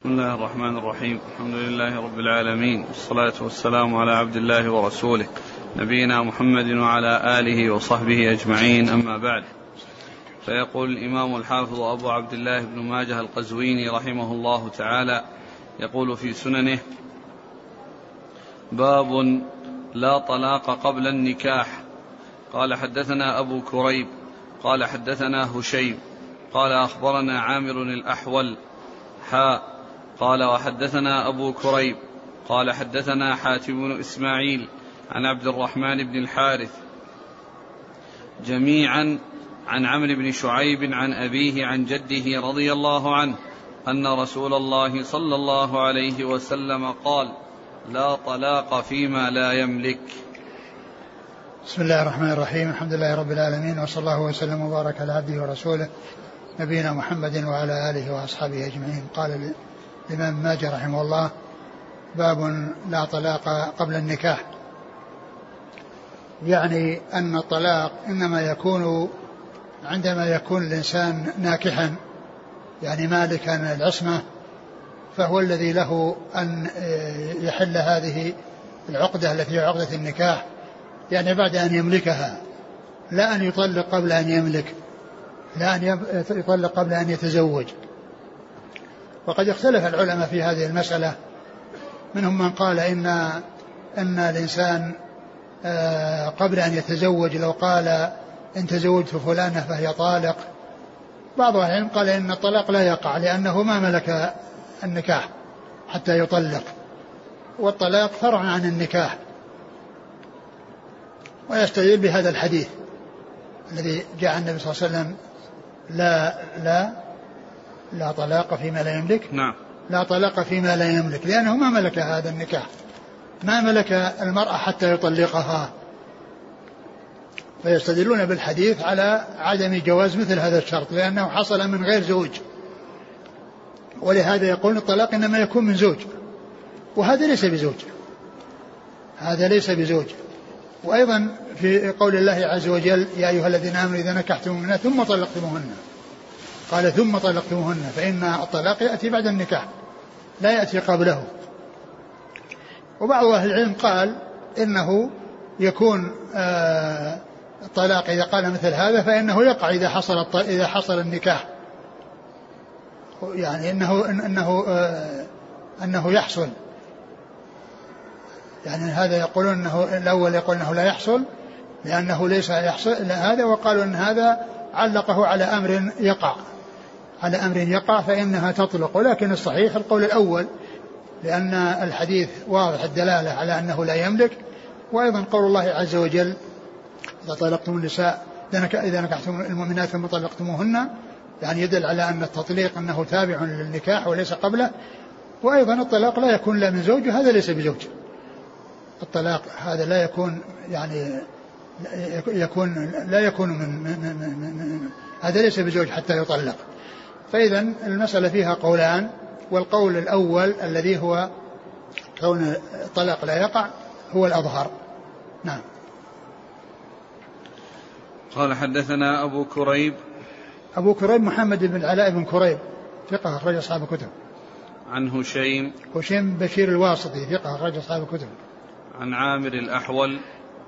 بسم الله الرحمن الرحيم. الحمد لله رب العالمين. والصلاة والسلام على عبد الله ورسوله نبينا محمد وعلى آله وصحبه أجمعين. أما بعد فيقول الإمام الحافظ أبو عبد الله بن ماجه القزويني رحمه الله تعالى يقول في سننه باب لا طلاق قبل النكاح. قال حدثنا أبو كريب قال حدثنا هشيم قال أخبرنا عامر الأحول حاء قال وحدثنا أبو كريب قال حدثنا حاتم بن إسماعيل عن عبد الرحمن بن الحارث جميعا عن عمرو بن شعيب عن أبيه عن جده رضي الله عنه أن رسول الله صلى الله عليه وسلم قال لا طلاق فيما لا يملك. بسم الله الرحمن الرحيم الحمد لله رب العالمين وصلى الله وسلم وبارك على عبده ورسوله نبينا محمد وعلى آله وأصحابه أجمعين. قال الإمام ماجه رحمه الله باب لا طلاق قبل النكاح. يعني أن الطلاق إنما يكون عندما يكون الإنسان ناكحا يعني مالكا العصمة فهو الذي له أن يحل هذه العقدة التي هي عقدة النكاح يعني بعد أن يملكها لا أن يطلق قبل أن يملك لا أن يطلق قبل أن يتزوج. وقد اختلف العلماء في هذه المسألة. منهم من قال إن أن الإنسان آه، قبل أن يتزوج لو قال إن تزوجت فلانة فهي طالق. بعض العلم قال إن الطلاق لا يقع لأنه ما ملك النكاح حتى يطلق. والطلاق فرع عن النكاح. ويستدل بهذا الحديث الذي جاء النبي صلى الله عليه وسلم لا لا لا طلاق فيما لا يملك؟ نعم. لا طلاق فيما لا يملك لأنه ما ملك هذا النكاح. ما ملك المرأة حتى يطلقها. فيستدلون بالحديث على عدم جواز مثل هذا الشرط لأنه حصل من غير زوج. ولهذا يقول الطلاق إنما يكون من زوج. وهذا ليس بزوج. هذا ليس بزوج. وأيضا في قول الله عز وجل يا أيها الذين آمنوا إذا نكحتم منها ثم طلقتموهن. قال ثم طلقتموهن فإن الطلاق يأتي بعد النكاح لا يأتي قبله. وبعض أهل العلم قال إنه يكون آه الطلاق إذا قال مثل هذا فإنه يقع إذا حصل إذا حصل النكاح. يعني إنه إنه آه أنه يحصل. يعني هذا يقولون أنه الأول يقول أنه لا يحصل لأنه ليس يحصل هذا وقالوا أن هذا علقه على أمر يقع. على أمر يقع فإنها تطلق. ولكن الصحيح القول الأول لأن الحديث واضح الدلالة على أنه لا يملك. وأيضا قول الله عز وجل إذا طلقتم النساء إذا نكحتم المؤمنات ثم طلقتموهن يعني يدل على أن التطليق أنه تابع للنكاح وليس قبله. وأيضا الطلاق لا يكون لا من زوج وهذا ليس بزوج. الطلاق هذا لا يكون يعني يكون لا يكون من, من, من, من هذا ليس بزوج حتى يطلق. فإذا المسألة فيها قولان والقول الأول الذي هو كون الطلاق لا يقع هو الأظهر. نعم. قال حدثنا أبو كريب. أبو كريب محمد بن العلاء بن كريب ثقة أخرج أصحاب الكتب. عن هشيم. هشيم بشير الواسطي ثقة أخرج أصحاب الكتب. عن عامر الأحول.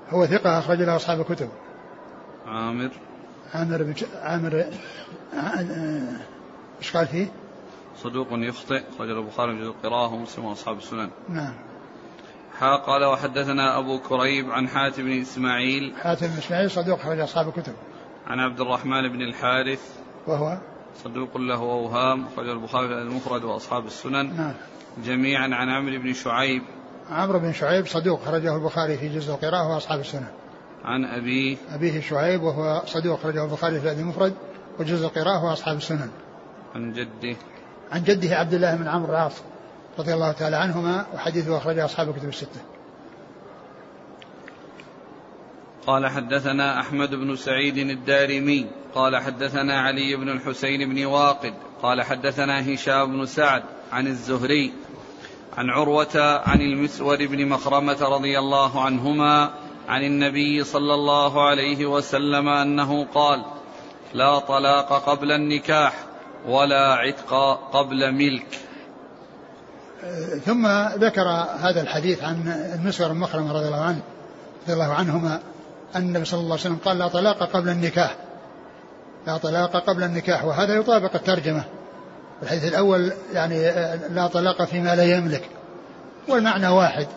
هو ثقة أخرج له أصحاب الكتب. عامر. عامر بن عامر إيش قال فيه؟ صدوق يخطئ أخرج البخاري في القراءة ومسلم وأصحاب السنن. نعم. حا قال وحدثنا أبو كريب عن حاتم بن إسماعيل حاتم بن إسماعيل صدوق أخرج أصحاب الكتب. عن عبد الرحمن بن الحارث وهو صدوق له أوهام أخرج البخاري في المفرد وأصحاب السنن. نعم. جميعا عن عمرو بن شعيب. عمرو بن شعيب صدوق خرجه البخاري في جزء القراءة وأصحاب السنن. عن أبيه أبيه شعيب وهو صدوق خرجه البخاري في المفرد وجزء القراءة وأصحاب السنن. عن جده. عن جده عبد الله بن عمرو العاص رضي الله تعالى عنهما وحديثه أخرجه أصحاب الكتب الستة. قال حدثنا أحمد بن سعيد الدارمي قال حدثنا علي بن الحسين بن واقد قال حدثنا هشام بن سعد عن الزهري عن عروة عن المسور بن مخرمة رضي الله عنهما عن النبي صلى الله عليه وسلم أنه قال لا طلاق قبل النكاح. ولا عتق قبل ملك. ثم ذكر هذا الحديث عن المسور المخرم رضي الله عنه رضي الله عنهما أن النبي صلى الله عليه وسلم قال لا طلاق قبل النكاح. لا طلاق قبل النكاح وهذا يطابق الترجمة. الحديث الأول يعني لا طلاق فيما لا يملك. والمعنى واحد.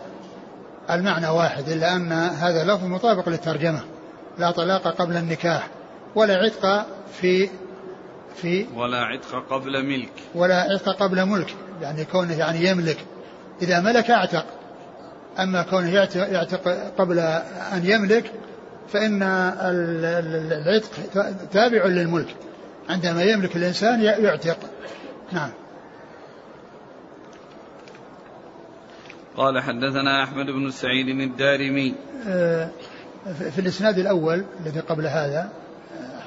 المعنى واحد إلا أن هذا لفظ مطابق للترجمة. لا طلاق قبل النكاح ولا عتق في في ولا عتق قبل ملك. ولا عتق قبل ملك يعني كونه يعني يملك. إذا ملك اعتق. أما كونه يعتق قبل أن يملك فإن العتق تابع للملك. عندما يملك الإنسان يعتق. نعم. قال حدثنا أحمد بن سعيد الدارمي. آه، في الإسناد الأول الذي قبل هذا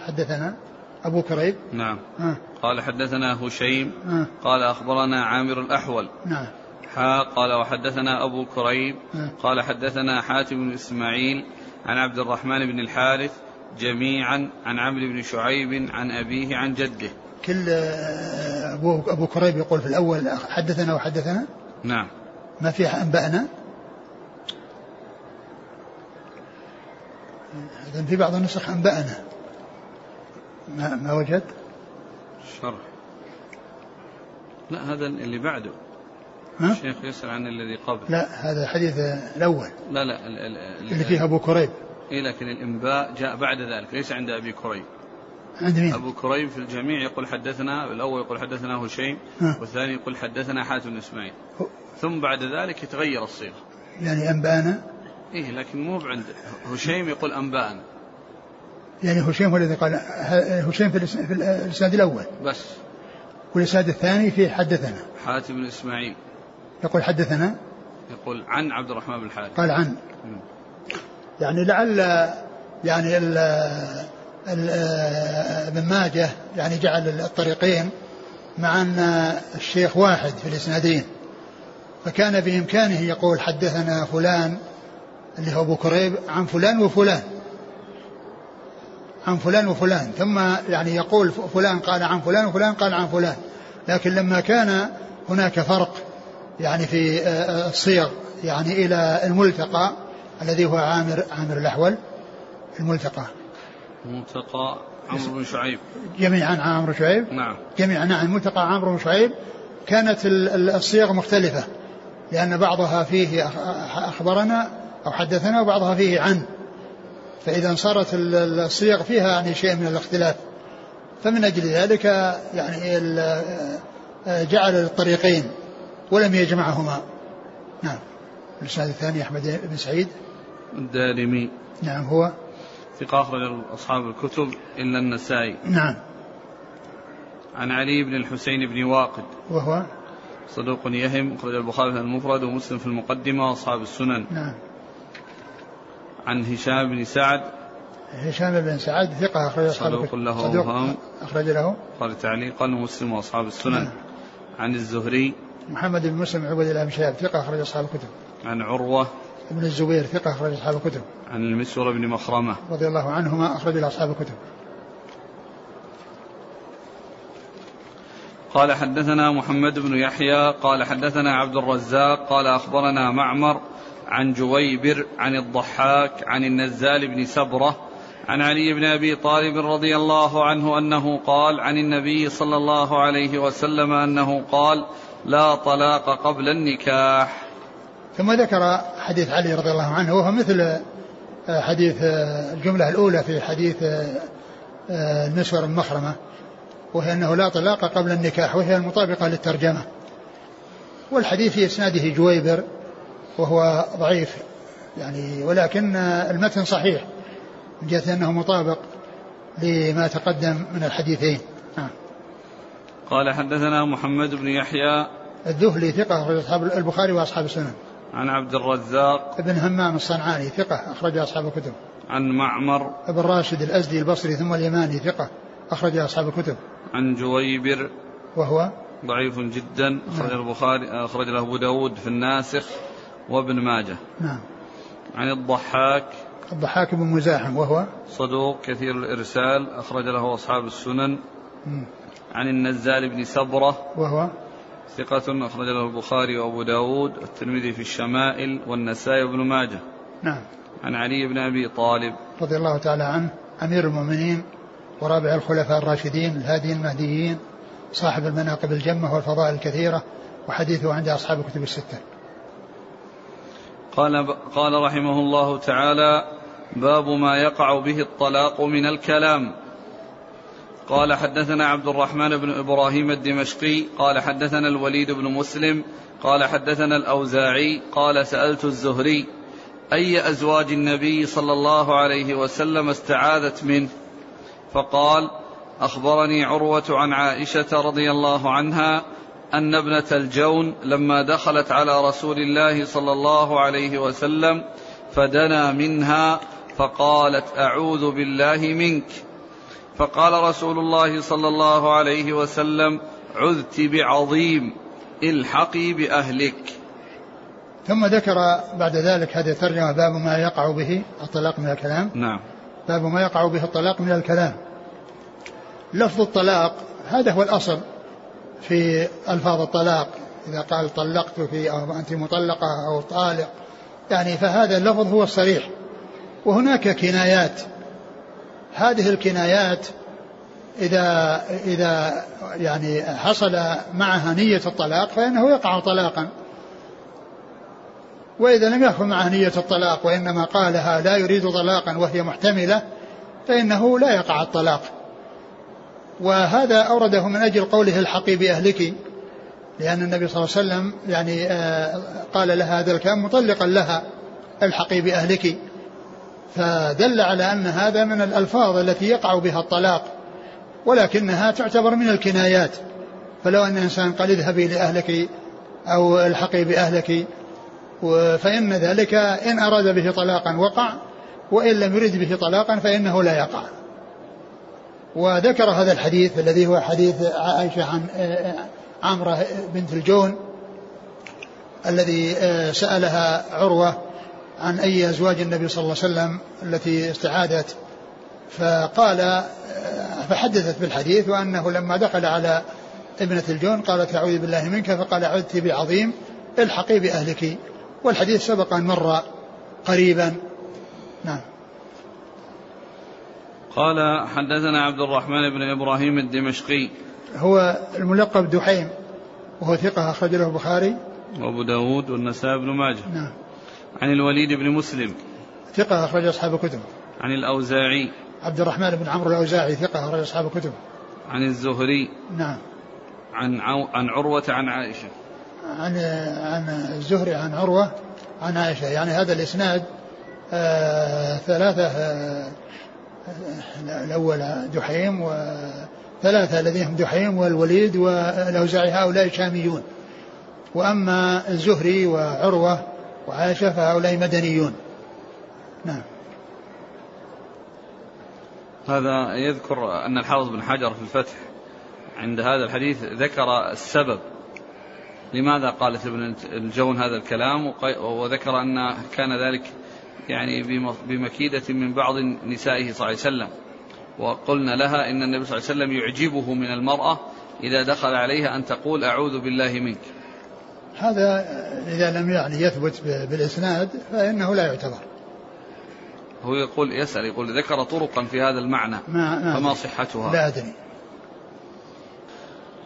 حدثنا أبو كريب. نعم. آه. قال حدثنا هشيم. آه. قال أخبرنا عامر الأحول. نعم. حا قال وحدثنا أبو كريب. آه. قال حدثنا حاتم بن إسماعيل عن عبد الرحمن بن الحارث جميعا عن عمرو بن شعيب عن أبيه عن جده. كل آه، أبو, أبو كريب يقول في الأول حدثنا وحدثنا. نعم. ما فيها أنبأنا؟ إذا في بعض النسخ أنبأنا. ما, ما وجد شرح. لا هذا اللي بعده. ها؟ الشيخ يسأل عن الذي قبل. لا هذا الحديث الأول. لا لا ال ال اللي فيه أبو كريب. إيه لكن الإنباء جاء بعد ذلك ليس عند أبي كريب. عند مين؟ أبو كريب في الجميع يقول حدثنا الأول يقول حدثنا هشيم والثاني يقول حدثنا حاتم بن إسماعيل. ثم بعد ذلك يتغير الصيغة يعني أنبأنا؟ إيه لكن مو عند هشيم يقول أنبأنا. يعني هشيم هو الذي قال هشيم في الإسناد الأول. بس. والإسناد الثاني في حدثنا. حاتم بن إسماعيل. يقول حدثنا. يقول عن عبد الرحمن بن الحارث قال عن. يعني لعل يعني ال ابن ماجه يعني جعل الطريقين مع أن الشيخ واحد في الإسنادين. فكان بإمكانه يقول حدثنا فلان اللي هو أبو كريب عن فلان وفلان. عن فلان وفلان ثم يعني يقول فلان قال عن فلان وفلان قال عن فلان. لكن لما كان هناك فرق يعني في آه، آه، الصيغ يعني إلى الملتقى الذي هو عامر عامر الأحول الملتقى. ملتقى عمرو بن شعيب. جميعا عن عمرو شعيب. نعم. جميعا نعم ملتقى عمرو بن شعيب. كانت الصيغ مختلفة لأن بعضها فيه أخبرنا أو حدثنا وبعضها فيه عن. فإذا صارت الصيغ فيها يعني شيء من الاختلاف. فمن أجل ذلك يعني جعل الطريقين ولم يجمعهما. نعم. الإسناد الثاني أحمد بن سعيد. الدارمي. نعم هو. ثقة أخرج أصحاب الكتب إلا النسائي. نعم. عن علي بن الحسين بن واقد. وهو؟ صدوق يهم أخرج البخاري في المفرد ومسلم في المقدمة وأصحاب السنن. نعم. عن هشام بن سعد. هشام بن سعد ثقة أخرج صدوق له أوهام أخرج له. قال تعليقا ومسلم وأصحاب السنن. نعم. عن الزهري. محمد بن مسلم عبد الله بن شهاب ثقة أخرج أصحاب الكتب. عن عروة. بن الزبير ثقة أخرج أصحاب الكتب. عن المسور بن مخرمة. رضي الله عنهما أخرج أصحاب الكتب. قال حدثنا محمد بن يحيى قال حدثنا عبد الرزاق قال أخبرنا معمر عن جويبر عن الضحاك عن النزال بن سبرة عن علي بن أبي طالب رضي الله عنه أنه قال عن النبي صلى الله عليه وسلم أنه قال لا طلاق قبل النكاح. ثم ذكر حديث علي رضي الله عنه وهو مثل آه، حديث آه، الجملة الأولى في حديث آه، النسور المخرمة وهي أنه لا طلاق قبل النكاح وهي المطابقة للترجمة. والحديث في إسناده جويبر وهو ضعيف يعني ولكن المتن صحيح من جهة أنه مطابق لما تقدم من الحديثين. نعم. قال حدثنا محمد بن يحيى الذهلي ثقة أخرج أصحاب البخاري وأصحاب السنن. عن عبد الرزاق ابن همام الصنعاني ثقة أخرج أصحاب الكتب. عن معمر ابن راشد الأزدي البصري ثم اليماني ثقة أخرج أصحاب الكتب. عن جويبر وهو؟ ضعيف جدا أخرج. البخاري أخرج له أبو داود في الناسخ. وابن ماجه. نعم. عن الضحاك. الضحاك بن مزاحم وهو؟ صدوق كثير الإرسال أخرج له أصحاب السنن. عن النزال بن سبرة. وهو؟ ثقة أخرج له البخاري وأبو داود والترمذي في الشمائل والنسائي وابن ماجه. نعم. عن علي بن أبي طالب. رضي الله تعالى عنه أمير المؤمنين ورابع الخلفاء الراشدين الهاديين المهديين صاحب المناقب الجمة والفضائل الكثيرة وحديثه عند أصحاب الكتب الستة. قال, قال رحمه الله تعالى باب ما يقع به الطلاق من الكلام. قال حدثنا عبد الرحمن بن إبراهيم الدمشقي قال حدثنا الوليد بن مسلم قال حدثنا الأوزاعي قال سألت الزهري أي أزواج النبي صلى الله عليه وسلم استعاذت منه؟ فقال أخبرني عروة عن عائشة رضي الله عنها أن ابنة الجون لما دخلت على رسول الله صلى الله عليه وسلم فدنا منها فقالت أعوذ بالله منك. فقال رسول الله صلى الله عليه وسلم عذت بعظيم الحقي بأهلك. ثم ذكر بعد ذلك هذه الترجمه باب ما يقع به الطلاق من الكلام. نعم. باب ما يقع به الطلاق من الكلام. لفظ الطلاق هذا هو الأصل. في ألفاظ الطلاق إذا قال طلقت في أو أنت مطلقة أو طالق يعني فهذا اللفظ هو الصريح. وهناك كنايات. هذه الكنايات إذا إذا يعني حصل معها نية الطلاق فإنه يقع طلاقا. وإذا لم يحصل معها نية الطلاق وإنما قالها لا يريد طلاقا وهي محتملة فإنه لا يقع الطلاق. وهذا أورده من أجل قوله الحقي بأهلك لأن النبي صلى الله عليه وسلم يعني آه، قال لها هذا الكلام مطلقا لها الحقي بأهلك. فدل على أن هذا من الألفاظ التي يقع بها الطلاق ولكنها تعتبر من الكنايات. فلو أن إنسان قال اذهبي لأهلك أو الحقي بأهلك فإن ذلك إن أراد به طلاقا وقع وإن لم يرد به طلاقا فإنه لا يقع. وذكر هذا الحديث الذي هو حديث عائشة عن عمرة بنت الجون الذي سألها عروة عن أي أزواج النبي صلى الله عليه وسلم التي استعادت. فقال فحدثت بالحديث وأنه لما دخل على ابنة الجون قالت أعوذ بالله منك فقال عذت بعظيم الحقي بأهلك. والحديث سبق أن مر قريبا نعم قال حدثنا عبد الرحمن بن إبراهيم الدمشقي. هو الملقب دحيم وهو ثقة أخرج له البخاري. وأبو داود والنسائي بن ماجه. نعم. عن الوليد بن مسلم. ثقة أخرج أصحاب الكتب. عن الأوزاعي. عبد الرحمن بن عمرو الأوزاعي ثقة أخرج أصحاب الكتب. عن الزهري. نعم. عن عو... عن عروة عن عائشة. عن عن الزهري عن عروة عن عائشة. يعني هذا الإسناد آه ثلاثة آه الأول دحيم وثلاثة الذين دحيم والوليد والأوزاعي هؤلاء شاميون. وأما الزهري وعروة وعائشة فهؤلاء مدنيون. نعم. هذا يذكر أن الحافظ بن حجر في الفتح عند هذا الحديث ذكر السبب لماذا قالت ابن الجون هذا الكلام وذكر أن كان ذلك يعني بمكيدة من بعض نسائه صلى الله عليه وسلم. وقلنا لها إن النبي صلى الله عليه وسلم يعجبه من المرأة إذا دخل عليها أن تقول أعوذ بالله منك. هذا إذا لم يعني يثبت بالإسناد فإنه لا يعتبر. هو يقول يسأل يقول ذكر طرقا في هذا المعنى ما ما فما صحتها؟ لا أدري.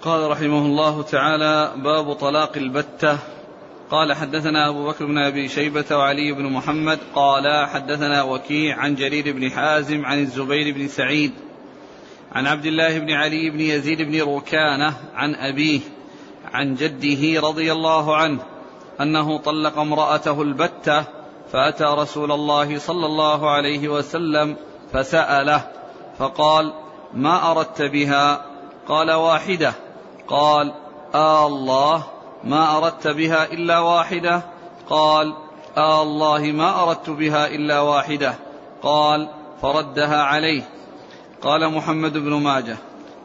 قال رحمه الله تعالى باب طلاق البتة. قال حدثنا أبو بكر بن أبي شيبة وعلي بن محمد قال حدثنا وكيع عن جرير بن حازم عن الزبير بن سعيد عن عبد الله بن علي بن يزيد بن روكانة عن أبيه عن جده رضي الله عنه أنه طلق امرأته البتة فأتى رسول الله صلى الله عليه وسلم فسأله فقال ما أردت بها؟ قال واحدة. قال آه الله ما أردت بها إلا واحدة. قال آه الله ما أردت بها إلا واحدة. قال فردها عليه. قال محمد بن ماجه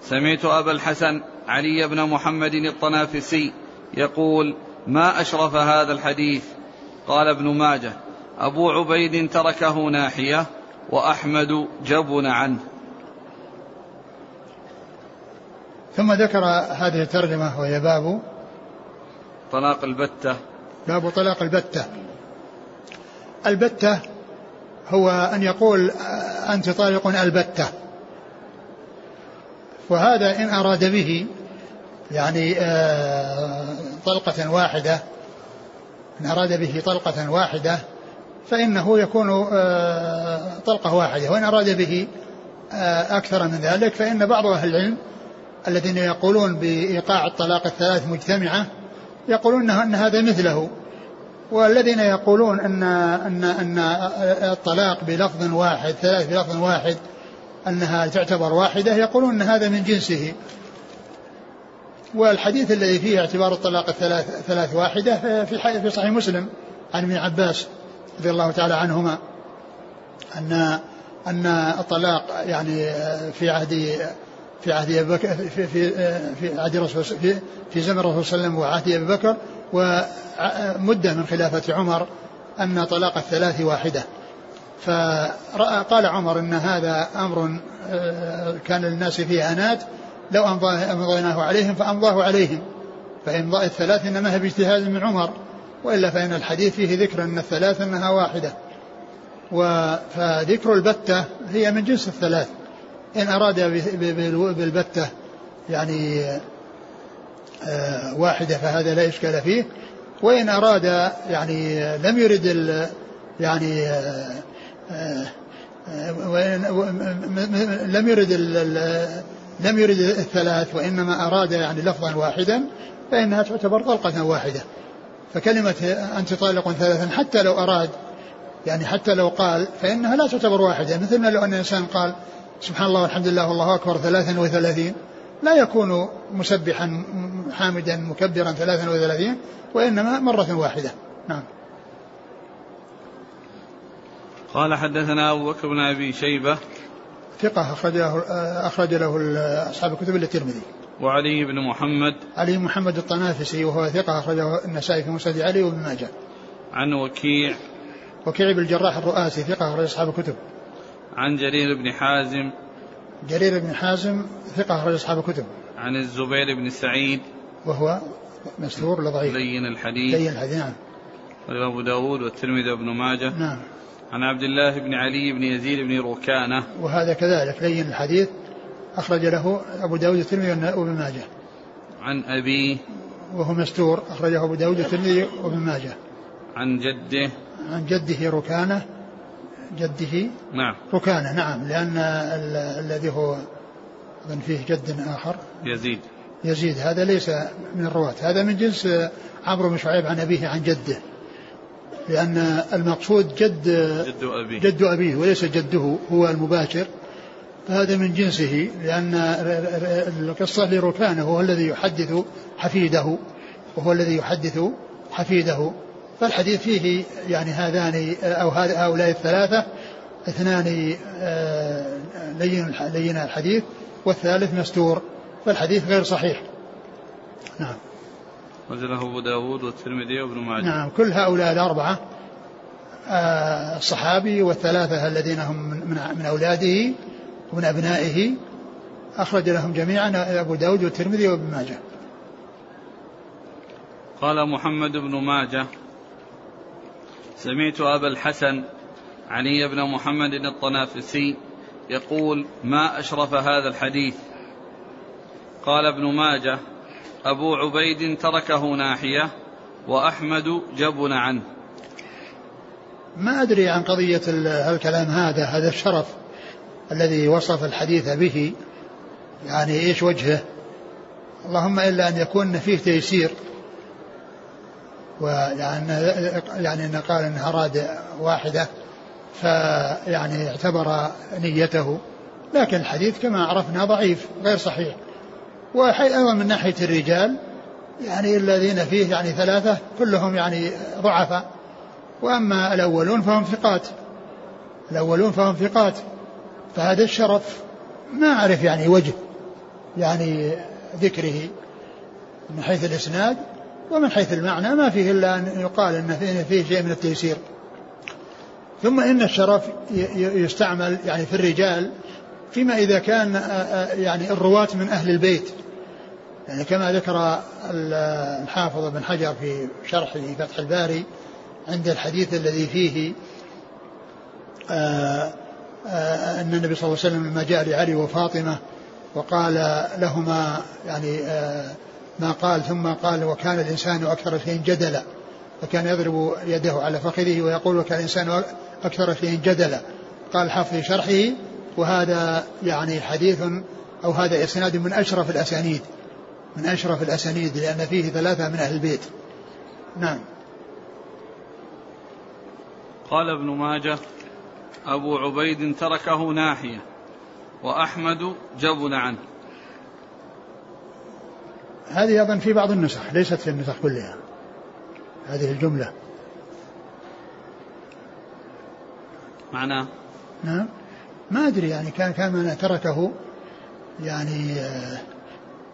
سمعت أبا الحسن علي بن محمد الطنافسي يقول ما أشرف هذا الحديث؟ قال ابن ماجه أبو عبيد تركه ناحية وأحمد جبن عنه. ثم ذكر هذه الترجمة وهي باب طلاق البتة. باب طلاق البتة. البتة هو أن يقول أنت طالق البتة. وهذا إن أراد به يعني آه، طلقة واحدة إن أراد به طلقة واحدة فإنه يكون آه، طلقة واحدة. وإن أراد به آه، أكثر من ذلك فإن بعض أهل العلم الذين يقولون بإيقاع الطلاق الثلاث مجتمعة يقولون أن هذا مثله. والذين يقولون أن أن أن الطلاق بلفظ واحد ثلاث بلفظ واحد أنها تعتبر واحدة يقولون أن هذا من جنسه. والحديث الذي فيه اعتبار الطلاق الثلاث ثلاث واحدة في في صحيح مسلم عن ابن عباس رضي الله تعالى عنهما أن أن الطلاق يعني في عهد في عهد أبي بكر في في في عهد الرسول في في زمن الرسول صلى الله عليه وسلم وعهد أبي بكر ومده من خلافة عمر أن طلاق الثلاث واحدة. فقال عمر إن هذا أمر آه، كان للناس فيه آنات لو أمضيناه عليهم فأمضاه عليهم. فامضاء الثلاث إنما هي باجتهاد من عمر وإلا فإن الحديث فيه ذكر أن الثلاث إنها واحدة. فذكر البتة هي من جنس الثلاث. إن أراد بالبتة يعني آه، واحدة فهذا لا إشكال فيه. وإن أراد يعني لم يرد يعني آه، آه، لم يرد لم يرد الثلاث وإنما أراد يعني لفظا واحدا فإنها تعتبر طلقة واحدة. فكلمة أنت طالق ثلاثا حتى لو أراد يعني حتى لو قال فإنها لا تعتبر واحدة. مثل لو أن الإنسان قال سبحان الله والحمد لله والله أكبر ثلاثا وثلاثين لا يكون مسبحا حامدا مكبرا ثلاثا وثلاثين وإنما مرة واحدة نعم قال حدثنا أبو بكر بن أبي شيبة ثقة أخرج له أخرج له أصحاب الكتب إلا الترمذي. وعلي بن محمد علي محمد الطنافسي وهو ثقة أخرجه النسائي في مسند علي وابن ماجه. عن وكيع وكيع بن الجراح الرؤاسي ثقة أخرج أصحاب الكتب. عن جرير بن حازم. جرير بن حازم ثقة أخرج أصحاب الكتب. عن الزبير بن سعيد. وهو مستور لضعيف. لين الحديث. لين الحديث نعم. أبو داود والترمذي وابن ماجه. نعم. عن عبد الله بن علي بن يزيد بن ركانة. وهذا كذلك لين الحديث أخرج له أبو داود والترمذي وابن ماجه. عن أبيه وهو مستور أخرجه أبو داود والترمذي وابن ماجه. عن جده. عن جده ركانة. جده نعم. ركانة. نعم لأن الذي هو أظن فيه جد آخر. يزيد. يزيد. هذا ليس من الرواة. هذا من جنس عمرو بن شعيب عن أبيه عن جده. لأن المقصود جد جد أبيه. جد أبيه وليس جده هو المباشر. فهذا من جنسه لأن القصة لركانة هو الذي يحدث حفيده وهو الذي يحدث حفيده. فالحديث فيه يعني هذان أو هؤلاء الثلاثة اثنان آه، لين لين الحديث والثالث مستور فالحديث غير صحيح. نعم. وزله أبو داود والترمذي وابن ماجه. نعم كل هؤلاء الأربعة آه، الصحابي والثلاثة الذين هم من, من أولاده ومن أبنائه أخرج لهم جميعا أبو داود والترمذي وابن ماجه. قال محمد بن ماجه. سمعت أبا الحسن علي بن محمد الطنافسي يقول ما أشرف هذا الحديث؟ قال ابن ماجه أبو عبيد تركه ناحية وأحمد جبن عنه. ما أدري عن قضية الكلام هذا هذا الشرف الذي وصف الحديث به يعني إيش وجهه. اللهم إلا أن يكون فيه تيسير. ويعني يعني قال انه اراد واحدة فيعني اعتبر نيته. لكن الحديث كما عرفنا ضعيف غير صحيح. وأيضا من ناحية الرجال يعني الذين فيه يعني ثلاثة كلهم يعني ضعفاء. وأما الأولون فهم ثقات. الأولون فهم ثقات. فهذا الشرف ما أعرف يعني وجه يعني ذكره من حيث الإسناد. ومن حيث المعنى ما فيه إلا أن يقال أن فيه شيء من التيسير. ثم إن الشرف يستعمل يعني في الرجال فيما إذا كان يعني الرواة من أهل البيت. يعني كما ذكر الحافظ بن حجر في شرح فتح الباري عند الحديث الذي فيه آآ آآ أن النبي صلى الله عليه وسلم لما جاء لعلي وفاطمة وقال لهما يعني ما قال ثم قال وكان الإنسان أكثر شيء جدلا فكان يضرب يده على فخذه ويقول وكان الإنسان أكثر شيء جدلا. قال حفظ شرحه وهذا يعني حديث أو هذا إسناد من أشرف الأسانيد من أشرف الأسانيد لأن فيه ثلاثة من أهل البيت. نعم. قال ابن ماجه أبو عبيد تركه ناحية وأحمد جبل عنه. هذه أيضا في بعض النسخ ليست في النسخ كلها. هذه الجملة. معناه؟ نعم. ما أدري يعني كان كان تركه يعني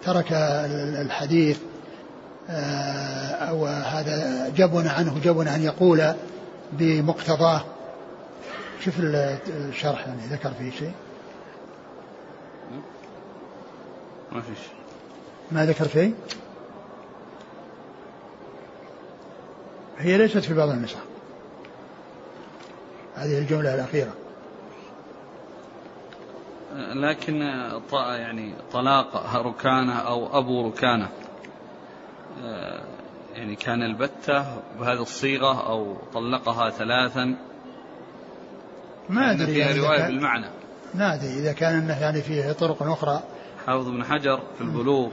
ترك الحديث آه، أو هذا جبن عنه جبن أن يقول بمقتضاه. شوف الشرح يعني ذكر فيه شيء. ما فيش ما ذكر شيء هي ليست في بعض النسخ هذه الجملة الأخيرة. لكن يعني طلاق ركانة أو أبو ركانة. آه، يعني كان البتة بهذه الصيغة أو طلقها ثلاثا. ما أدري فيها يعني رواية بالمعنى. ما أدري إذا كان أنه يعني فيه طرق أخرى. حافظ بن حجر في البلوغ.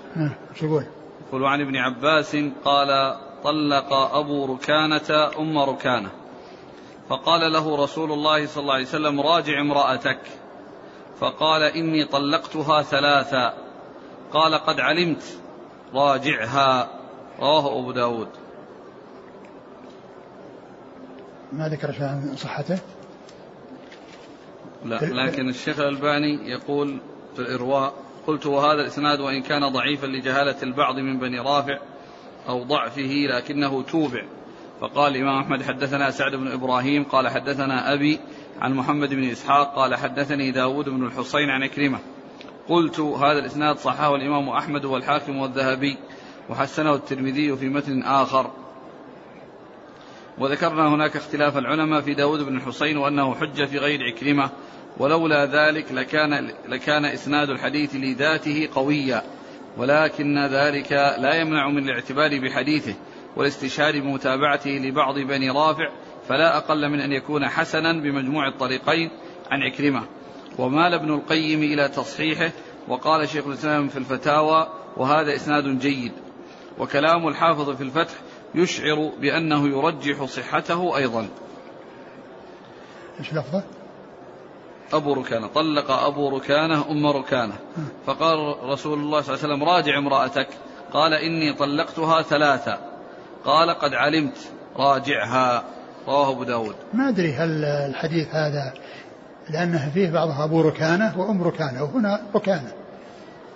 شو يقول؟ يقول عن ابن عباس قال طلق أبو ركانة أم ركانة. فقال له رسول الله صلى الله عليه وسلم راجع امرأتك. فقال إني طلقتها ثلاثا. قال قد علمت. راجعها. رواه أبو داود. ما ذكر عن صحته؟ لا. لكن الشيخ الألباني يقول في الإرواء قلت وهذا الإسناد وإن كان ضعيفا لجهالة البعض من بني رافع أو ضعفه لكنه توبع. فقال الإمام أحمد حدثنا سعد بن إبراهيم قال حدثنا أبي عن محمد بن إسحاق قال حدثني داود بن الحصين عن كريمة قلت هذا الإسناد صححه الإمام أحمد والحاكم والذهبي وحسنه الترمذي في متن آخر. وذكرنا هناك اختلاف العلماء في داود بن الحصين وأنه حجة في غير عكرمة ولولا ذلك لكان, لكان إسناد الحديث لذاته قويا ولكن ذلك لا يمنع من الاعتبار بحديثه والاستشهاد بمتابعته لبعض بني رافع فلا أقل من أن يكون حسنا بمجموع الطريقين. عن عكرمة ومال ابن القيم إلى تصحيحه؟ وقال شيخ الإسلام في الفتاوى وهذا إسناد جيد. وكلام الحافظ في الفتح يشعر بأنه يرجح صحته أيضا. إيش لفظه؟ أبو ركانة طلق أبو ركانة أم ركانة. فقال رسول الله صلى الله عليه وسلم راجع امرأتك. قال إني طلقتها ثلاثة. قال قد علمت. راجعها. رواه أبو داود. ما أدري هل الحديث هذا لأنه فيه بعضها أبو ركانة وأم ركانة وهنا ركانة.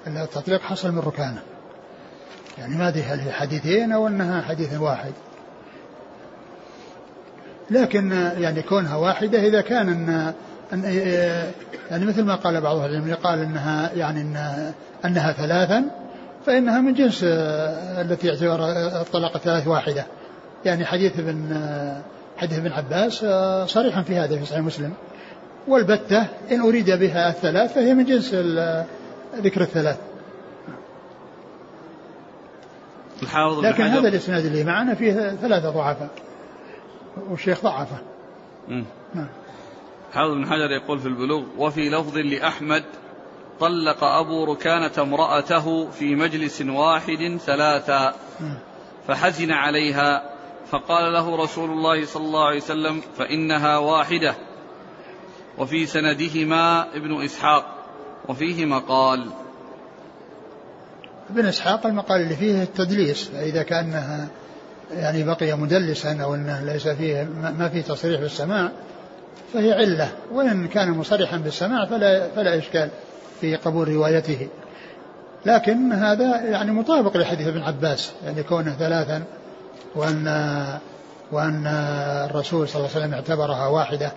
التطليق حصل من ركانة. يعني ما أدري هل هي حديثين أو أنها حديث واحد. لكن يعني كونها واحدة إذا كان أن أن يعني مثل ما قال بعض العلماء قال انها يعني إنها, أنها ثلاثا فإنها من جنس التي يعتبر الطلاق الثلاث واحدة. يعني حديث ابن حديث ابن عباس صريحا في هذا في صحيح مسلم. والبتة إن أريد بها الثلاث فهي من جنس ذكر الثلاث. لكن هذا الإسناد اللي معنا فيه ثلاثة ضعفاء والشيخ ضعفه. نعم. حافظ بن حجر يقول في البلوغ وفي لفظ لأحمد طلق أبو ركانة امرأته في مجلس واحد ثلاثا فحزن عليها فقال له رسول الله صلى الله عليه وسلم فإنها واحدة. وفي سندهما ابن إسحاق وفيه مقال ابن إسحاق المقال اللي فيه التدليس فإذا كأنها يعني بقي مدلسا أو أنه ليس فيه ما فيه تصريح بالسماع فهي علة وإن كان مصرحا بالسماع فلا, فلا إشكال في قبول روايته. لكن هذا يعني مطابق لحديث ابن عباس يعني كونه ثلاثا وأن وأن الرسول صلى الله عليه وسلم اعتبرها واحدة.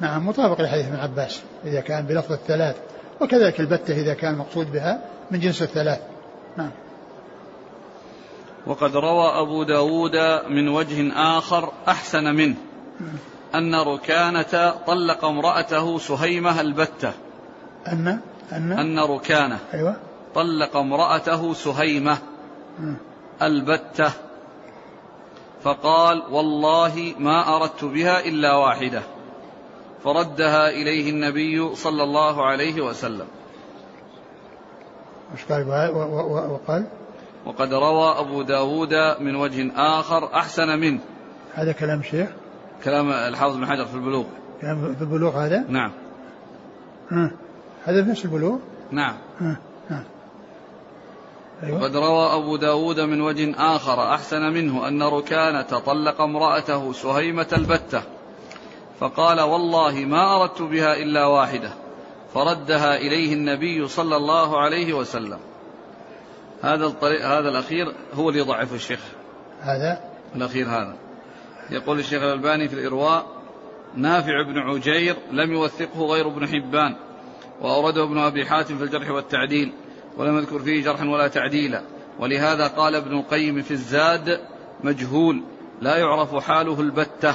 نعم مطابق لحديث ابن عباس إذا كان بلفظ الثلاث. وكذلك البتة إذا كان مقصود بها من جنس الثلاث. نعم. وقد روى أبو داود من وجه آخر أحسن منه. أن ركانة طلق امرأته سهيمة البتة. أن؟ أن؟ أن ركانة. أيوة. طلق امرأته سهيمة البتة. فقال والله ما أردت بها إلا واحدة. فردها إليه النبي صلى الله عليه وسلم. قال؟ وقال؟ وقد روى أبو داود من وجه آخر أحسن منه. هذا كلام شيخ؟ كلام الحافظ بن حجر في البلوغ كلام في البلوغ هذا نعم ها. هذا في نفس البلوغ نعم ها. ها. أيوة. وقد روى أبو داود من وجه آخر أحسن منه أن ركانة طلق امرأته سهيمة البتة فقال والله ما أردت بها إلا واحدة فردها إليه النبي صلى الله عليه وسلم هذا الطريق هذا الأخير هو اللي يضعف الشيخ هذا الأخير هذا يقول الشيخ الألباني في الإرواء نافع بن عجير لم يوثقه غير ابن حبان وأورده ابن أبي حاتم في الجرح والتعديل ولم يذكر فيه جرحا ولا تعديلا. ولهذا قال ابن القيم في الزاد مجهول لا يعرف حاله البتة.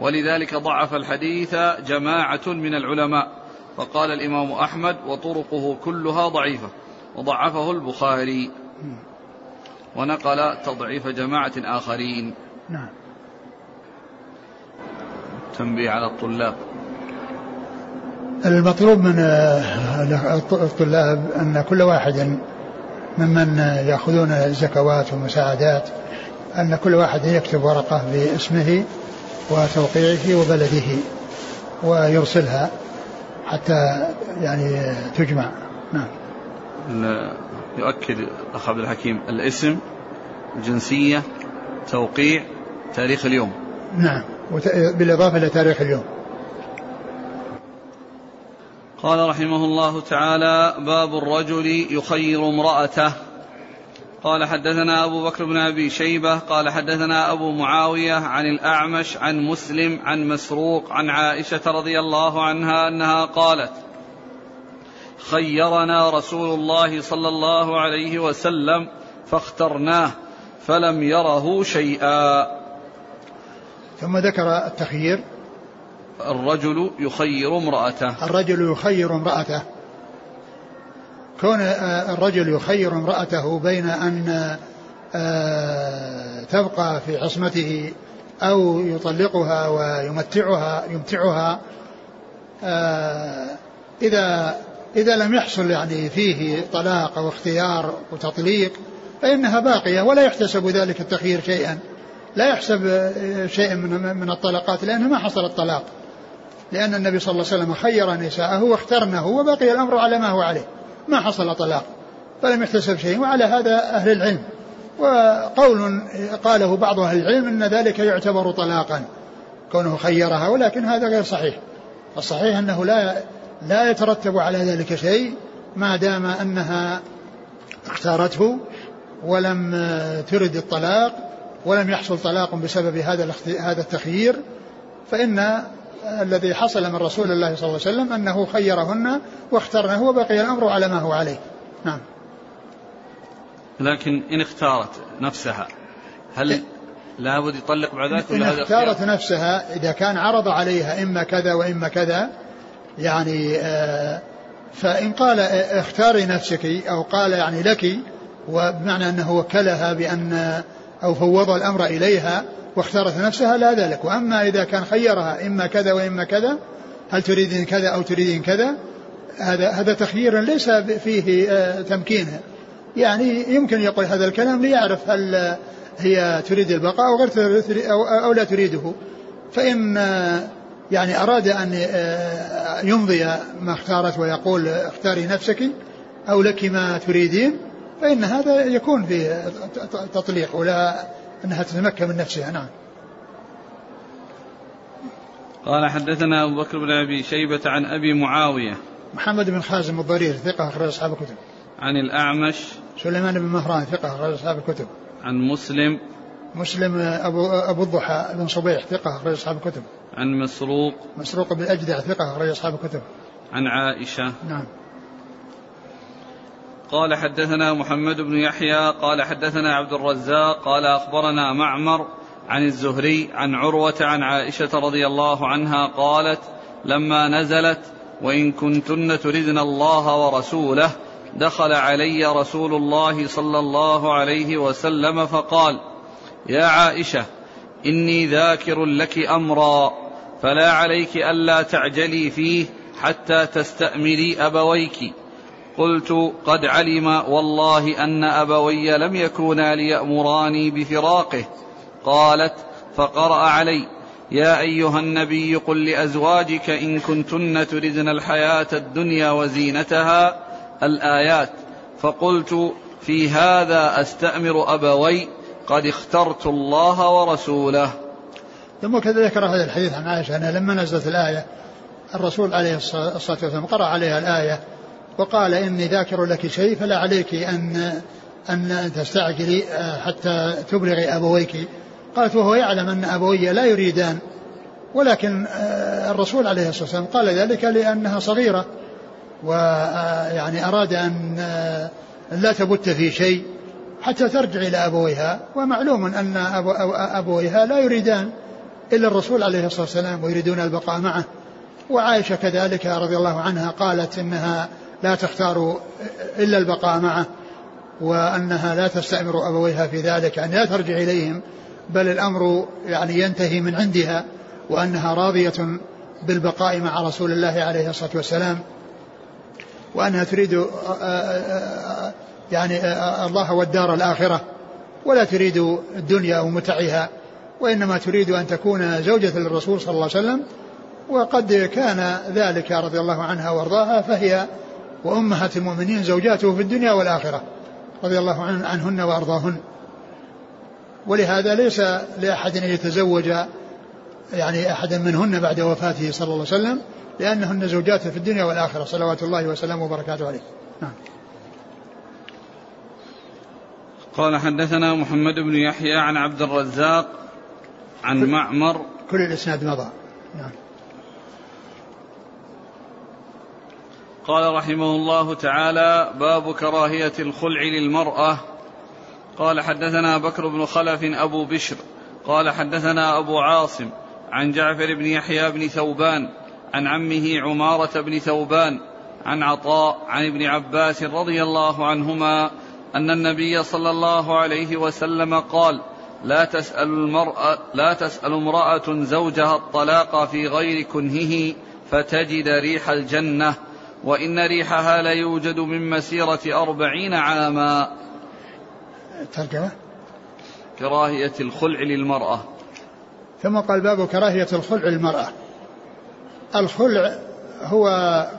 ولذلك ضعف الحديث جماعة من العلماء. فقال الإمام أحمد وطرقه كلها ضعيفة. وضعفه البخاري. ونقل تضعيف جماعة آخرين. نعم. تنبيه على الطلاب. المطلوب من الطلاب أن كل واحد ممن يأخذون الزكوات والمساعدات أن كل واحد يكتب ورقة باسمه وتوقيعه وبلده ويرسلها حتى يعني تجمع. نعم. يؤكد الأخ عبد الحكيم الاسم الجنسية توقيع تاريخ اليوم. نعم. بالإضافة إلى تاريخ اليوم. قال رحمه الله تعالى باب الرجل يخير امرأته. قال حدثنا أبو بكر بن أبي شيبة قال حدثنا أبو معاوية عن الأعمش عن مسلم عن مسروق عن عائشة رضي الله عنها أنها قالت خيرنا رسول الله صلى الله عليه وسلم فاخترناه فلم يره شيئا. ثم ذكر التخيير. الرجل يخير امرأته. الرجل يخير امرأته. كون آه، الرجل يخير امرأته بين أن آه، تبقى في عصمته أو يطلقها ويمتعها يمتعها آه، إذا إذا لم يحصل يعني فيه طلاق أو اختيار وتطليق فإنها باقية ولا يحتسب ذلك التخيير شيئا. لا يحسب شيئا من من الطلقات لأنه ما حصل الطلاق. لأن النبي صلى الله عليه وسلم خير نساءه واخترنه وبقي الأمر على ما هو عليه. ما حصل طلاق فلم يحتسب شيء وعلى هذا أهل العلم. وقول قاله بعض أهل العلم أن ذلك يعتبر طلاقا كونه خيرها ولكن هذا غير صحيح. الصحيح أنه لا لا يترتب على ذلك شيء ما دام أنها اختارته ولم ترد الطلاق ولم يحصل طلاق بسبب هذا هذا التخيير فإن الذي حصل من رسول الله صلى الله عليه وسلم أنه خيرهن واخترنه وبقي الأمر على ما هو عليه. نعم. لكن إن اختارت نفسها هل لابد يطلق بعد ذلك إن اختارت نفسها إذا كان عرض عليها إما كذا وإما كذا يعني آه فإن قال اختاري نفسك أو قال يعني لك وبمعنى أنه وكلها بأن أو فوض الأمر إليها واختارت نفسها لا ذلك. وأما إذا كان خيرها إما كذا وإما كذا هل تريدين كذا أو تريدين كذا هذا هذا تخيير ليس فيه آه، تمكين. يعني يمكن يقول هذا الكلام ليعرف هل هي تريد البقاء أو غير أو, لا تريده. فإن آه، يعني أراد أن آه، يمضي ما اختارت ويقول اختاري نفسك أو لك ما تريدين فإن هذا يكون فيه تطليق ولا أنها تتمكن من نفسها نعم. قال حدثنا أبو بكر بن أبي شيبة عن أبي معاوية. محمد بن خازم الضرير ثقة أخرج أصحاب الكتب. عن الأعمش. سليمان بن مهران ثقة أخرج أصحاب الكتب. عن مسلم. مسلم أبو أبو الضحى بن صبيح ثقة أخرج أصحاب الكتب. عن مسروق. مسروق بن أجدع ثقة أخرج أصحاب الكتب. عن عائشة. نعم. قال حدثنا محمد بن يحيى قال حدثنا عبد الرزاق قال أخبرنا معمر عن الزهري عن عروة عن عائشة رضي الله عنها قالت لما نزلت وإن كنتن تردن الله ورسوله دخل علي رسول الله صلى الله عليه وسلم فقال يا عائشة إني ذاكر لك أمرا فلا عليك ألا تعجلي فيه حتى تستأمري أبويك. قلت قد علم والله أن أبوي لم يكونا ليأمراني بفراقه. قالت فقرأ علي. يا أيها النبي قل لأزواجك إن كنتن تردن الحياة الدنيا وزينتها الآيات. فقلت في هذا أستأمر أبوي قد اخترت الله ورسوله. ثم كذا ذكر هذا الحديث عن عائشة أنها لما نزلت الآية الرسول عليه الصلاة والسلام قرأ عليها الآية وقال إني ذاكر لك شيء فلا عليك أن أن تستعجلي آه، حتى تبلغي أبويك. قالت وهو يعلم أن أبوي لا يريدان. ولكن آه، الرسول عليه الصلاة والسلام قال ذلك لأنها صغيرة ويعني أراد أن آه، لا تبت في شيء حتى ترجع إلى أبويها. ومعلوم أن أبويها لا يريدان إلا الرسول عليه الصلاة والسلام ويريدون البقاء معه. وعائشة كذلك رضي الله عنها قالت إنها لا تختار إلا البقاء معه وأنها لا تستأمر أبويها في ذلك أن لا ترجع إليهم بل الأمر يعني ينتهي من عندها وأنها راضية بالبقاء مع رسول الله عليه الصلاة والسلام وأنها تريد يعني الله والدار الآخرة ولا تريد الدنيا ومتعها وإنما تريد أن تكون زوجة للرسول صلى الله عليه وسلم وقد كان ذلك رضي الله عنها وأرضاها فهي وأمهات المؤمنين زوجاته في الدنيا والآخرة رضي الله عنهن وأرضاهن. ولهذا ليس لأحد أن يتزوج يعني أحدا منهن بعد وفاته صلى الله عليه وسلم لأنهن زوجاته في الدنيا والآخرة. صلوات الله وسلامه وبركاته عليه. نعم. قال حدثنا محمد بن يحيى عن عبد الرزاق عن معمر. كل الإسناد مضى. نعم. قال رحمه الله تعالى باب كراهية الخلع للمرأة. قال حدثنا بكر بن خلف أبو بشر. قال حدثنا أبو عاصم عن جعفر بن يحيى بن ثوبان عن عمه عمارة بن ثوبان عن عطاء عن ابن عباس رضي الله عنهما أن النبي صلى الله عليه وسلم قال لا تسأل المرأة لا تسأل امرأة زوجها الطلاق في غير كنهه فتجد ريح الجنة. وإن ريحها ليوجد من مسيرة أربعين عاما. ترجمة؟ كراهية الخلع للمرأة. ثم قال باب كراهية الخلع للمرأة. الخلع هو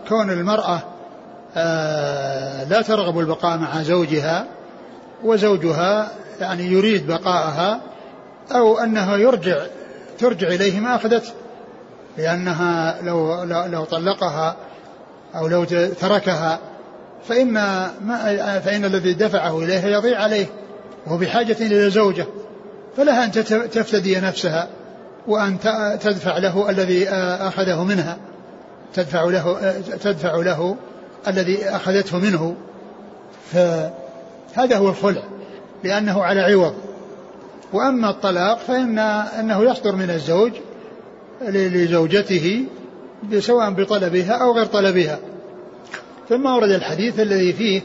كون المرأة آه، لا ترغب البقاء مع زوجها وزوجها يعني يريد بقاءها أو أنها يرجع ترجع إليه ما أخذته. لأنها لو, لو, لو طلقها أو لو تركها فإن ما فإن الذي دفعه إليها يضيع عليه وهو بحاجة إلى زوجة فلها أن تفتدي نفسها وأن تدفع له الذي أخذه منها تدفع له تدفع له الذي أخذته منه. فهذا هو الخلع لأنه على عوض. وأما الطلاق فإن أنه يصدر من الزوج لزوجته سواء بطلبها أو غير طلبها. ثم ورد الحديث الذي فيه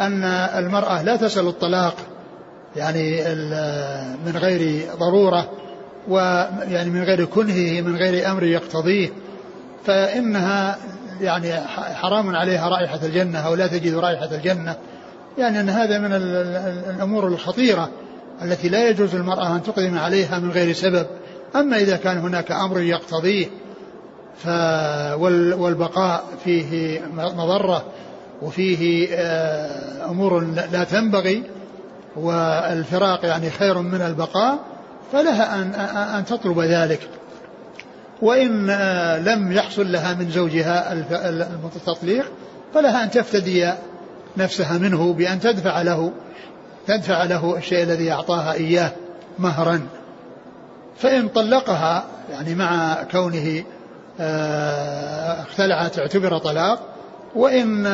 أن المرأة لا تسأل الطلاق يعني من غير ضرورة ويعني من غير كنهه من غير أمر يقتضيه فإنها يعني حرام عليها رائحة الجنة أو لا تجد رائحة الجنة. يعني أن هذا من الأمور الخطيرة التي لا يجوز المرأة أن تقدم عليها من غير سبب. أما إذا كان هناك أمر يقتضيه والبقاء فيه مضرة وفيه آه، أمور لا تنبغي والفراق يعني خير من البقاء فلها أن, أن تطلب ذلك. وإن آه، لم يحصل لها من زوجها التطليق فلها أن تفتدي نفسها منه بأن تدفع له تدفع له الشيء الذي أعطاها إياه مهرا. فإن طلقها يعني مع كونه آه، اختلعت اعتبر طلاق وإن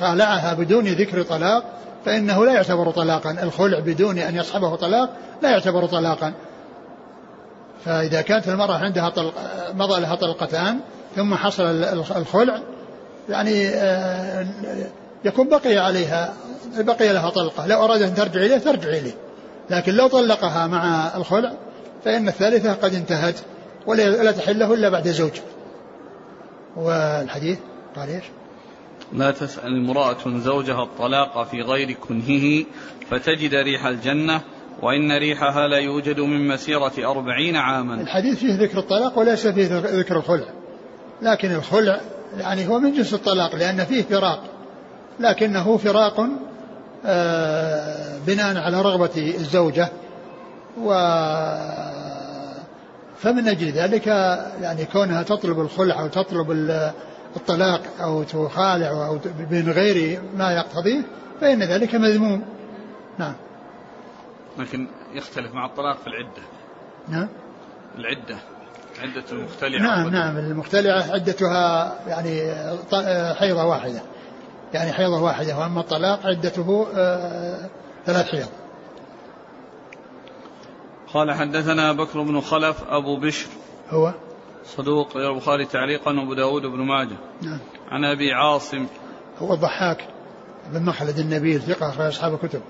خالعها بدون ذكر طلاق فإنه لا يعتبر طلاقا. الخلع بدون أن يصحبه طلاق لا يعتبر طلاقا. فإذا كانت المرأة عندها طلق مضى لها طلقتان ثم حصل الخلع يعني آه، يكون بقي عليها بقي لها طلقة. لو أرادت أن ترجع إليه ترجع إليه. لكن لو طلقها مع الخلع فإن الثالثة قد انتهت ولا تحل له إلا بعد زوج. والحديث قال إيش؟ لا تسأل امرأة زوجها الطلاق في غير كنهه فتجد ريح الجنة وإن ريحها لا يوجد من مسيرة أربعين عاما. الحديث فيه ذكر الطلاق وليس فيه ذكر الخلع. لكن الخلع يعني هو من جنس الطلاق لأن فيه فراق. لكنه فراق آه، بناء على رغبة الزوجة و فمن أجل ذلك يعني كونها تطلب الخلع أو تطلب الطلاق أو تخالع أو من غير ما يقتضيه فإن ذلك مذموم. نعم. لكن يختلف مع الطلاق في العدة. نعم. العدة. عدة المختلعة نعم نعم. المختلعة عدتها يعني حيضة واحدة. يعني حيضة واحدة وأما الطلاق عدته آه، ثلاث حيض. قال حدثنا بكر بن خلف أبو بشر. هو؟ صدوق البخاري تعليقا وأبو داود بن ماجه. نعم. عن أبي عاصم. هو الضحاك بن مخلد النبيل ثقة أخرج أصحاب الكتب.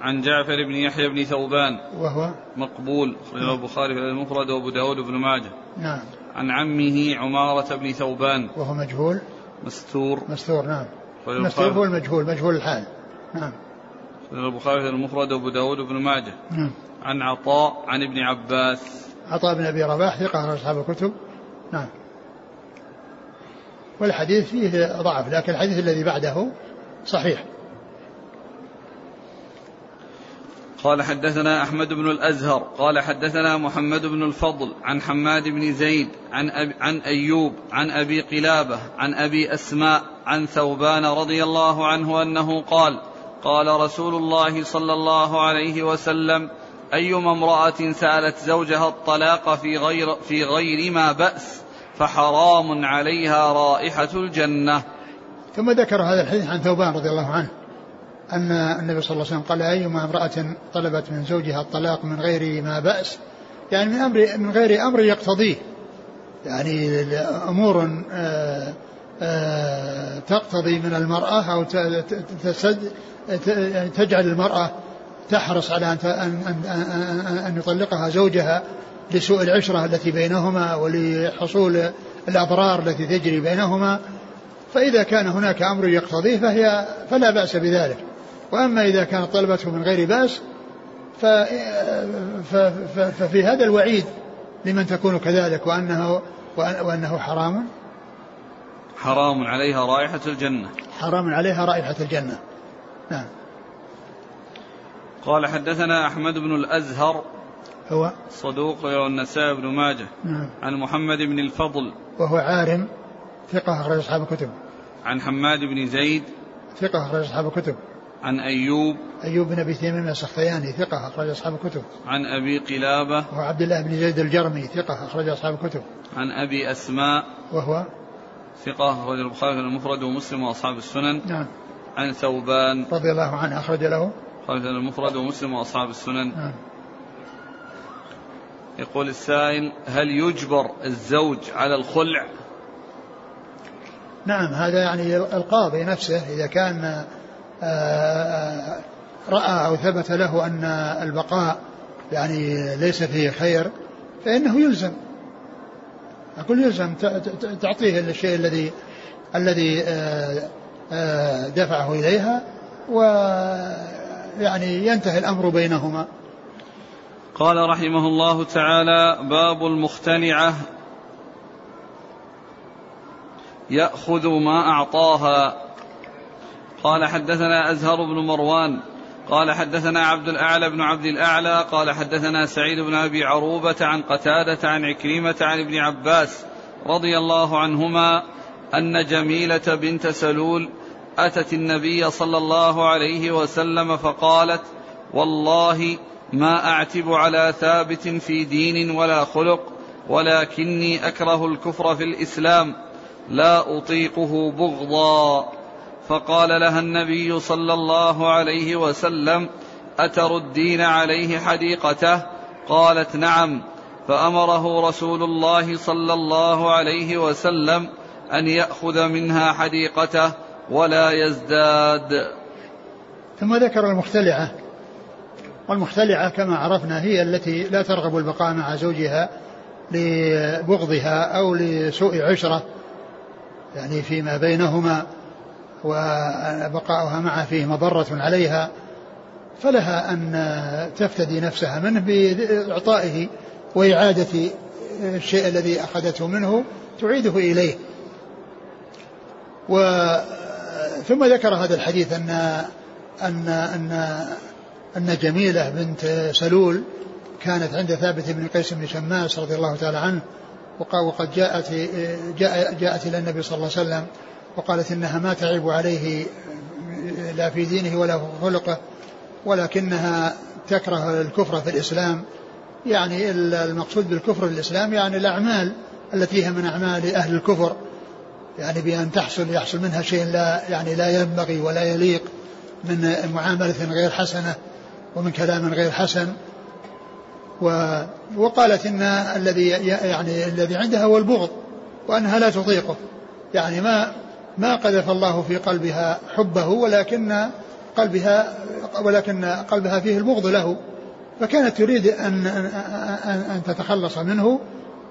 عن جعفر بن يحيى بن ثوبان. وهو؟ مقبول أخرجه البخاري في المفرد وأبو داود بن ماجه. نعم. عن عمه عمارة بن ثوبان. وهو مجهول؟ مستور. مستور نعم. مستور هو المجهول مجهول الحال. نعم. البخاري في المفرد وأبو داود بن ماجه. نعم. عن عطاء عن ابن عباس. عطاء بن أبي رباح ثقة أخرج أصحاب الكتب. نعم. والحديث فيه ضعف لكن الحديث الذي بعده صحيح. قال حدثنا أحمد بن الأزهر قال حدثنا محمد بن الفضل عن حماد بن زيد عن, أبي عن أيوب عن أبي قلابة عن أبي أسماء عن ثوبان رضي الله عنه أنه قال قال رسول الله صلى الله عليه وسلم أيما امرأة سألت زوجها الطلاق في غير في غير ما بأس فحرام عليها رائحة الجنة. ثم ذكر هذا الحديث عن ثوبان رضي الله عنه أن النبي صلى الله عليه وسلم قال أيما امرأة طلبت من زوجها الطلاق من غير ما بأس يعني من أمر من غير أمر يقتضيه يعني أمور آه، تقتضي من المرأة أو تجعل المرأة تحرص على أن أن أن يطلقها زوجها لسوء العشرة التي بينهما ولحصول الأضرار التي تجري بينهما. فإذا كان هناك أمر يقتضيه فهي فلا بأس بذلك. وأما إذا كانت طلبته من غير بأس ففي هذا الوعيد لمن تكون كذلك وأنه وأنه حرام. حرام عليها رائحة الجنة. حرام عليها رائحة الجنة. نعم. قال حدثنا أحمد بن الأزهر هو صدوق والنسائي بن ماجه نعم. عن محمد بن الفضل وهو عارم ثقة أخرج أصحاب الكتب. عن حماد بن زيد ثقة أخرج أصحاب الكتب. عن أيوب أيوب بن أبي تيمية السختياني ثقة أخرج أصحاب الكتب. عن أبي قلابة وهو عبد الله بن زيد الجرمي ثقة أخرج أصحاب الكتب. عن أبي أسماء وهو ثقة أخرج البخاري المفرد ومسلم وأصحاب السنن. نعم. عن ثوبان. رضي الله عنه أخرج له. خرج المفرد ومسلم وأصحاب السنن. نعم. يقول السائل هل يجبر الزوج على الخلع؟ نعم هذا يعني القاضي نفسه إذا كان آه، رأى أو ثبت له أن البقاء يعني ليس فيه خير فإنه يلزم. أقول يلزم تعطيه الشيء الذي الذي آه، آه، دفعه إليها ويعني ينتهي الأمر بينهما. قال رحمه الله تعالى باب المختنعة. يأخذ ما أعطاها. قال حدثنا أزهر بن مروان. قال حدثنا عبد الأعلى بن عبد الأعلى قال حدثنا سعيد بن أبي عروبة عن قتادة عن عكريمة عن ابن عباس رضي الله عنهما أن جميلة بنت سلول أتت النبي صلى الله عليه وسلم فقالت والله ما أعتب على ثابت في دين ولا خلق ولكني أكره الكفر في الإسلام لا أطيقه بغضا. فقال لها النبي صلى الله عليه وسلم أتردين عليه حديقته؟ قالت نعم. فأمره رسول الله صلى الله عليه وسلم أن يأخذ منها حديقته ولا يزداد. ثم ذكر المختلعة. والمختلعة كما عرفنا هي التي لا ترغب البقاء مع زوجها لبغضها أو لسوء عشرة يعني فيما بينهما. وبقاؤها معه فيه مضرة عليها فلها أن تفتدي نفسها منه بإعطائه وإعادة الشيء الذي أخذته منه تعيده إليه. و ثم ذكر هذا الحديث أن أن أن أن جميلة بنت سلول كانت عند ثابت بن قيس بن شماس رضي الله تعالى عنه وقد جاءت جاء جاءت إلى النبي صلى الله عليه وسلم وقالت إنها ما تعيب عليه لا في دينه ولا في خلقه ولكنها تكره الكفر في الإسلام. يعني المقصود بالكفر في الإسلام يعني الأعمال التي هي من أعمال أهل الكفر. يعني بأن تحصل يحصل منها شيء لا يعني لا ينبغي ولا يليق من معاملة غير حسنة ومن كلام غير حسن. و وقالت إن الذي يعني الذي عندها هو البغض وأنها لا تطيقه. يعني ما ما قذف الله في قلبها حبه ولكن قلبها ولكن قلبها فيه البغض له. فكانت تريد أن أن, أن تتخلص منه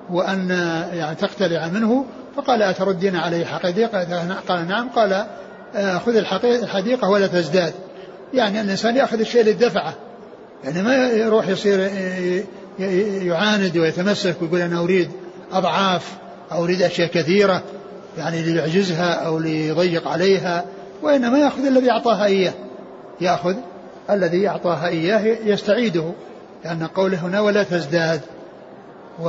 وأن يعني تقتلع منه. فقال أتردين عليه حقيقة؟ قال نعم. قال خذ الحديقة ولا تزداد. يعني الإنسان يأخذ الشيء للدفعة. يعني ما يروح يصير يعاند ويتمسك ويقول أنا أريد أضعاف أو أريد أشياء كثيرة. يعني ليعجزها أو ليضيق عليها وإنما يأخذ الذي أعطاها إياه. يأخذ الذي أعطاها إياه يستعيده لأن قوله هنا ولا تزداد. و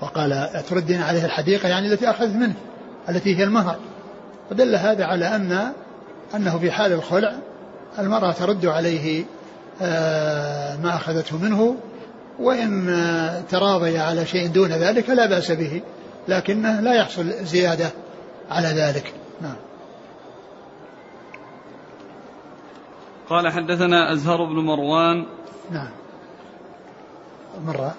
وقال أتردين عليه الحديقة؟ يعني التي أخذت منه التي هي المهر. ودل هذا على أن أنه في حال الخلع المرأة ترد عليه آه، ما أخذته منه وإن تراضي على شيء دون ذلك لا بأس به. لكنه لا يحصل زيادة على ذلك. نعم. قال حدثنا أزهر بن مروان نعم. مرة.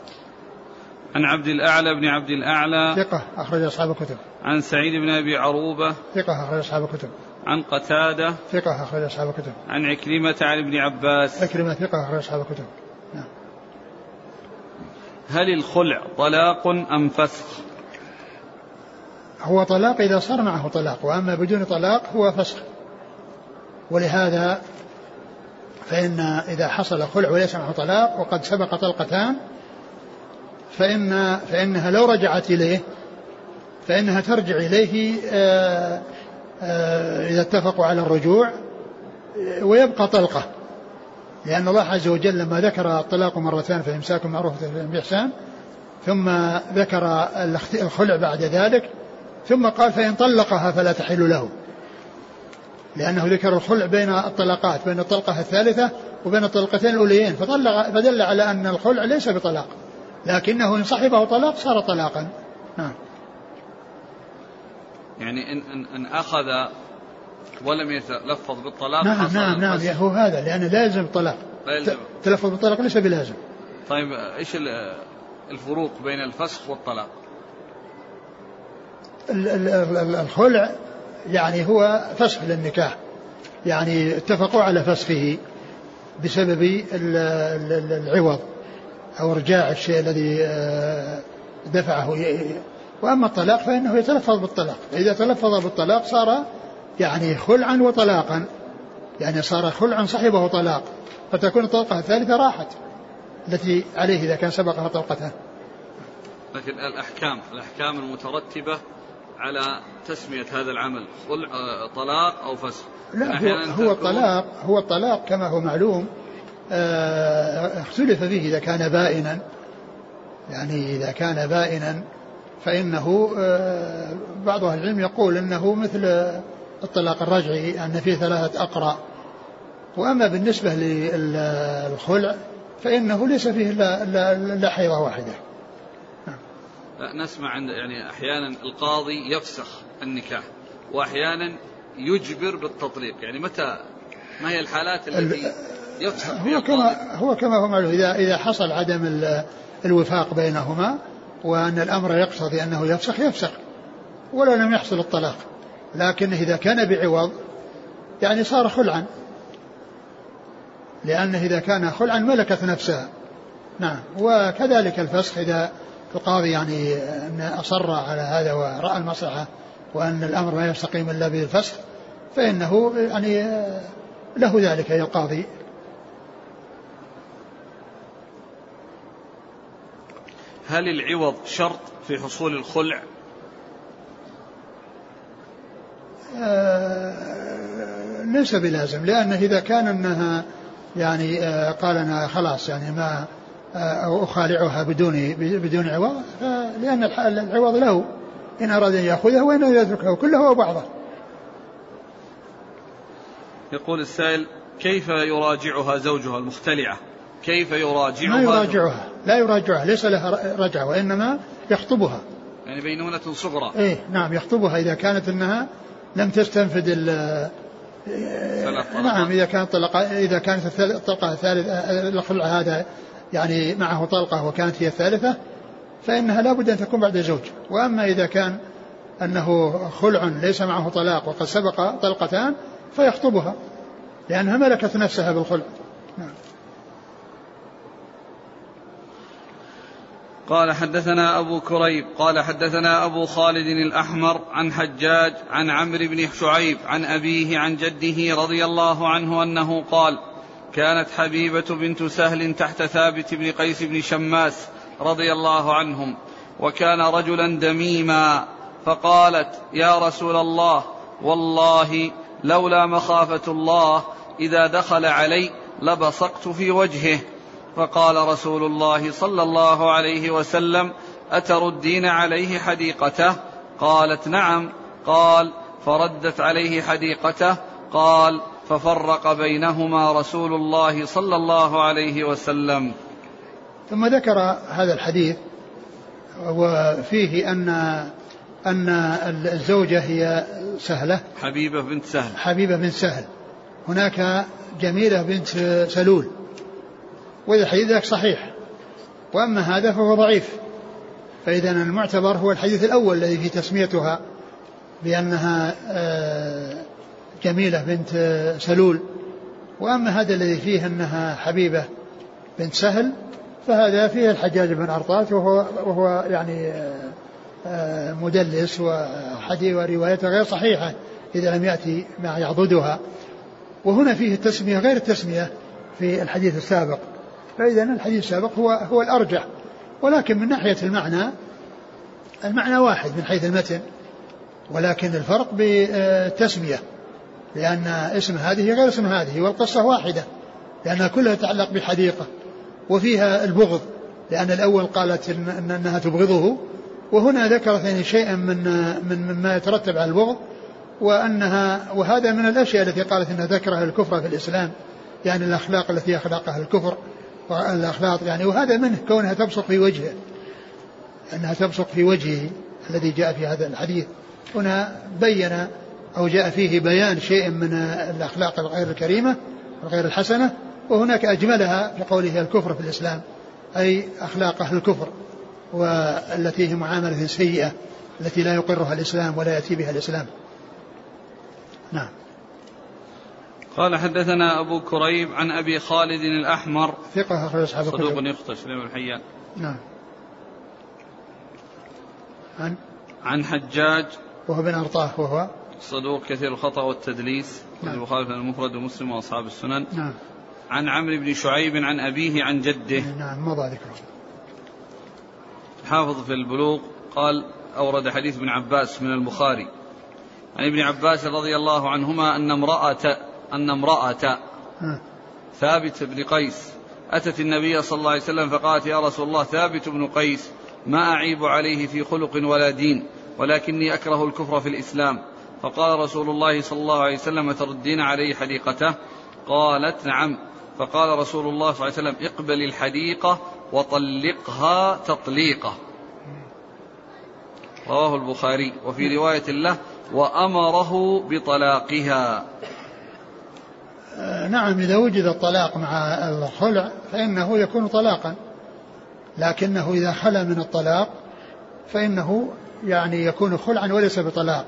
عن عبد الأعلى بن عبد الأعلى ثقة أخرج أصحاب الكتب. عن سعيد بن أبي عروبة ثقة أخرج أصحاب الكتب. عن قتادة ثقة أخرج أصحاب الكتب. عن عكرمة عن ابن عباس. عكرمة ثقة أخرج أصحاب الكتب. نعم. هل الخلع طلاق أم فسخ؟ هو طلاق إذا صار معه طلاق وأما بدون طلاق هو فسخ. ولهذا فإن إذا حصل خلع وليس معه طلاق وقد سبق طلقتان فإن فإنها لو رجعت إليه فإنها ترجع إليه آه، آه، إذا اتفقوا على الرجوع ويبقى طلقة. لأن الله عز وجل لما ذكر الطلاق مرتان فإمساك معروف بإحسان ثم ذكر الخلع بعد ذلك ثم قال فإن طلقها فلا تحل له. لأنه ذكر الخلع بين الطلقات بين الطلقة الثالثة وبين الطلقتين الأوليين فطلق فدل على أن الخلع ليس بطلاق. لكنه إن صحبه طلاق صار طلاقا. نعم. يعني إن, إن, إن أخذ ولم يتلفظ بالطلاق نعم نعم نعم هو هذا لأنه لازم الطلاق. التلفظ بالطلاق ليس بلازم. طيب إيش الفروق بين الفسخ والطلاق؟ الخلع يعني هو فسخ للنكاح. يعني اتفقوا على فسخه بسبب العوض أو إرجاع الشيء الذي آه، دفعه. وأما الطلاق فإنه يتلفظ بالطلاق. إذا تلفظ بالطلاق صار يعني خلعا وطلاقا. يعني صار خلعا صاحبه طلاق. فتكون الطلقة الثالثة راحت. التي عليه إذا كان سبقها طلقته. لكن الأحكام الأحكام المترتبة على تسمية هذا العمل خلع آه، طلاق أو فسخ. لا هو, هو الطلاق هو الطلاق كما هو معلوم آه، اختلف فيه إذا كان بائنا. يعني إذا كان بائنا فإنه آه، بعض أهل العلم يقول أنه مثل الطلاق الرجعي أن فيه ثلاثة أقرأ. وأما بالنسبة للخلع فإنه ليس فيه إلا حيضة واحدة. نسمع عند يعني أحيانا القاضي يفسخ النكاح وأحيانا يجبر بالتطليق. يعني متى ما هي الحالات التي يفسخ هو كما هو كما هو معلوم. اذا إذا حصل عدم الوفاق بينهما وأن الأمر يقتضي انه يفسخ يفسخ ولو لم يحصل الطلاق. لكن إذا كان بعوض يعني صار خلعا. لأنه إذا كان خلعا ملكت نفسها. نعم. وكذلك الفسخ إذا القاضي يعني أصر على هذا ورأى المصلحة وأن الأمر لا يستقيم إلا بالفسخ فإنه يعني له ذلك أي القاضي هل العوض شرط في حصول الخلع؟ آه ليس بلازم لأنه إذا كان أنها يعني آه قال أنا خلاص يعني ما أو أخالعها بدون بدون عوض لأن العوض له. إن أراد أن يأخذه وإن أراد يتركه كله وبعضه يقول السائل كيف يراجعها زوجها المختلعة؟ كيف يراجعها؟ ما يراجعها. لا يراجعها ليس لها رجعة وإنما يخطبها. يعني بينونة صغرى. إيه نعم يخطبها إذا كانت أنها لم تستنفذ نعم إذا كانت طلقة إذا كانت الطلقة الثالثة الخلع هذا يعني معه طلقة وكانت هي الثالثة فإنها لا بد أن تكون بعد زوج وأما إذا كان أنه خلع ليس معه طلاق وقد سبق طلقتان فيخطبها لأنها ملكت نفسها بالخلع نعم. قال حدثنا أبو كريب قال حدثنا أبو خالد الأحمر عن حجاج عن عمرو بن شعيب عن أبيه عن جده رضي الله عنه أنه قال كانت حبيبة بنت سهل تحت ثابت بن قيس بن شماس رضي الله عنهم وكان رجلا دميما فقالت يا رسول الله والله لولا مخافة الله إذا دخل علي لبصقت في وجهه. فقال رسول الله صلى الله عليه وسلم أتردين عليه حديقته؟ قالت نعم. قال فردت عليه حديقته؟ قال ففرق بينهما رسول الله صلى الله عليه وسلم. ثم ذكر هذا الحديث وفيه أن أن الزوجة هي سهلة. حبيبة بنت سهل. حبيبة بنت سهل. هناك جميلة بنت سلول. وإذا الحديث ذاك صحيح. وأما هذا فهو ضعيف. فإذا المعتبر هو الحديث الأول الذي في تسميتها بأنها آه، جميلة بنت سلول. وأما هذا الذي فيه أنها حبيبة بنت سهل فهذا فيه الحجاج بن أرطاة وهو, وهو يعني آه، آه، مدلس وحديث وروايته غير صحيحة إذا لم يأتي ما يعضدها. وهنا فيه التسمية غير التسمية في الحديث السابق. فإذا الحديث السابق هو هو الأرجح. ولكن من ناحية المعنى المعنى واحد من حيث المتن ولكن الفرق بالتسمية. لأن اسم هذه غير اسم هذه والقصة واحدة لأنها كلها تتعلق بحديقة وفيها البغض لأن الأول قالت إن أنها تبغضه وهنا ذكرت يعني شيئا من من مما يترتب على البغض وأنها وهذا من الأشياء التي قالت أنها تكره الكفر في الإسلام يعني الأخلاق التي أخلاقها الكفر والأخلاق يعني وهذا منه كونها تبصق في وجهه أنها تبصق في وجهه الذي جاء في هذا الحديث. هنا بين أو جاء فيه بيان شيء من الأخلاق الغير الكريمة الغير الحسنة وهناك أجملها في قوله الكفر في الإسلام أي أخلاق أهل الكفر والتي هي معاملة سيئة التي لا يقرها الإسلام ولا يأتي بها الإسلام. نعم. قال حدثنا أبو كريب عن أبي خالد الأحمر. ثقة أخرج أصحاب صدوق يخطئ سليمان الحيان نعم. عن؟ عن حجاج. وهو بن أرطاه وهو صدوق كثير الخطأ والتدليس نعم. البخاري في المفرد ومسلم وأصحاب السنن. نعم. عن عمرو بن شعيب عن أبيه عن جده. نعم مضى ذكره حافظ في البلوغ قال أورد حديث ابن عباس من البخاري. عن ابن عباس رضي الله عنهما أن امرأة أن امرأة ثابت بن قيس أتت النبي صلى الله عليه وسلم فقالت يا رسول الله ثابت بن قيس ما أعيب عليه في خلق ولا دين ولكني أكره الكفر في الإسلام. فقال رسول الله صلى الله عليه وسلم تردين عليه حديقته؟ قالت نعم. فقال رسول الله صلى الله عليه وسلم اقبل الحديقة وطلقها تطليقة. رواه البخاري وفي رواية له وأمره بطلاقها. آه، نعم إذا وجد الطلاق مع الخلع فإنه يكون طلاقا. لكنه إذا خلا من الطلاق فإنه يعني يكون خلعا وليس بطلاق.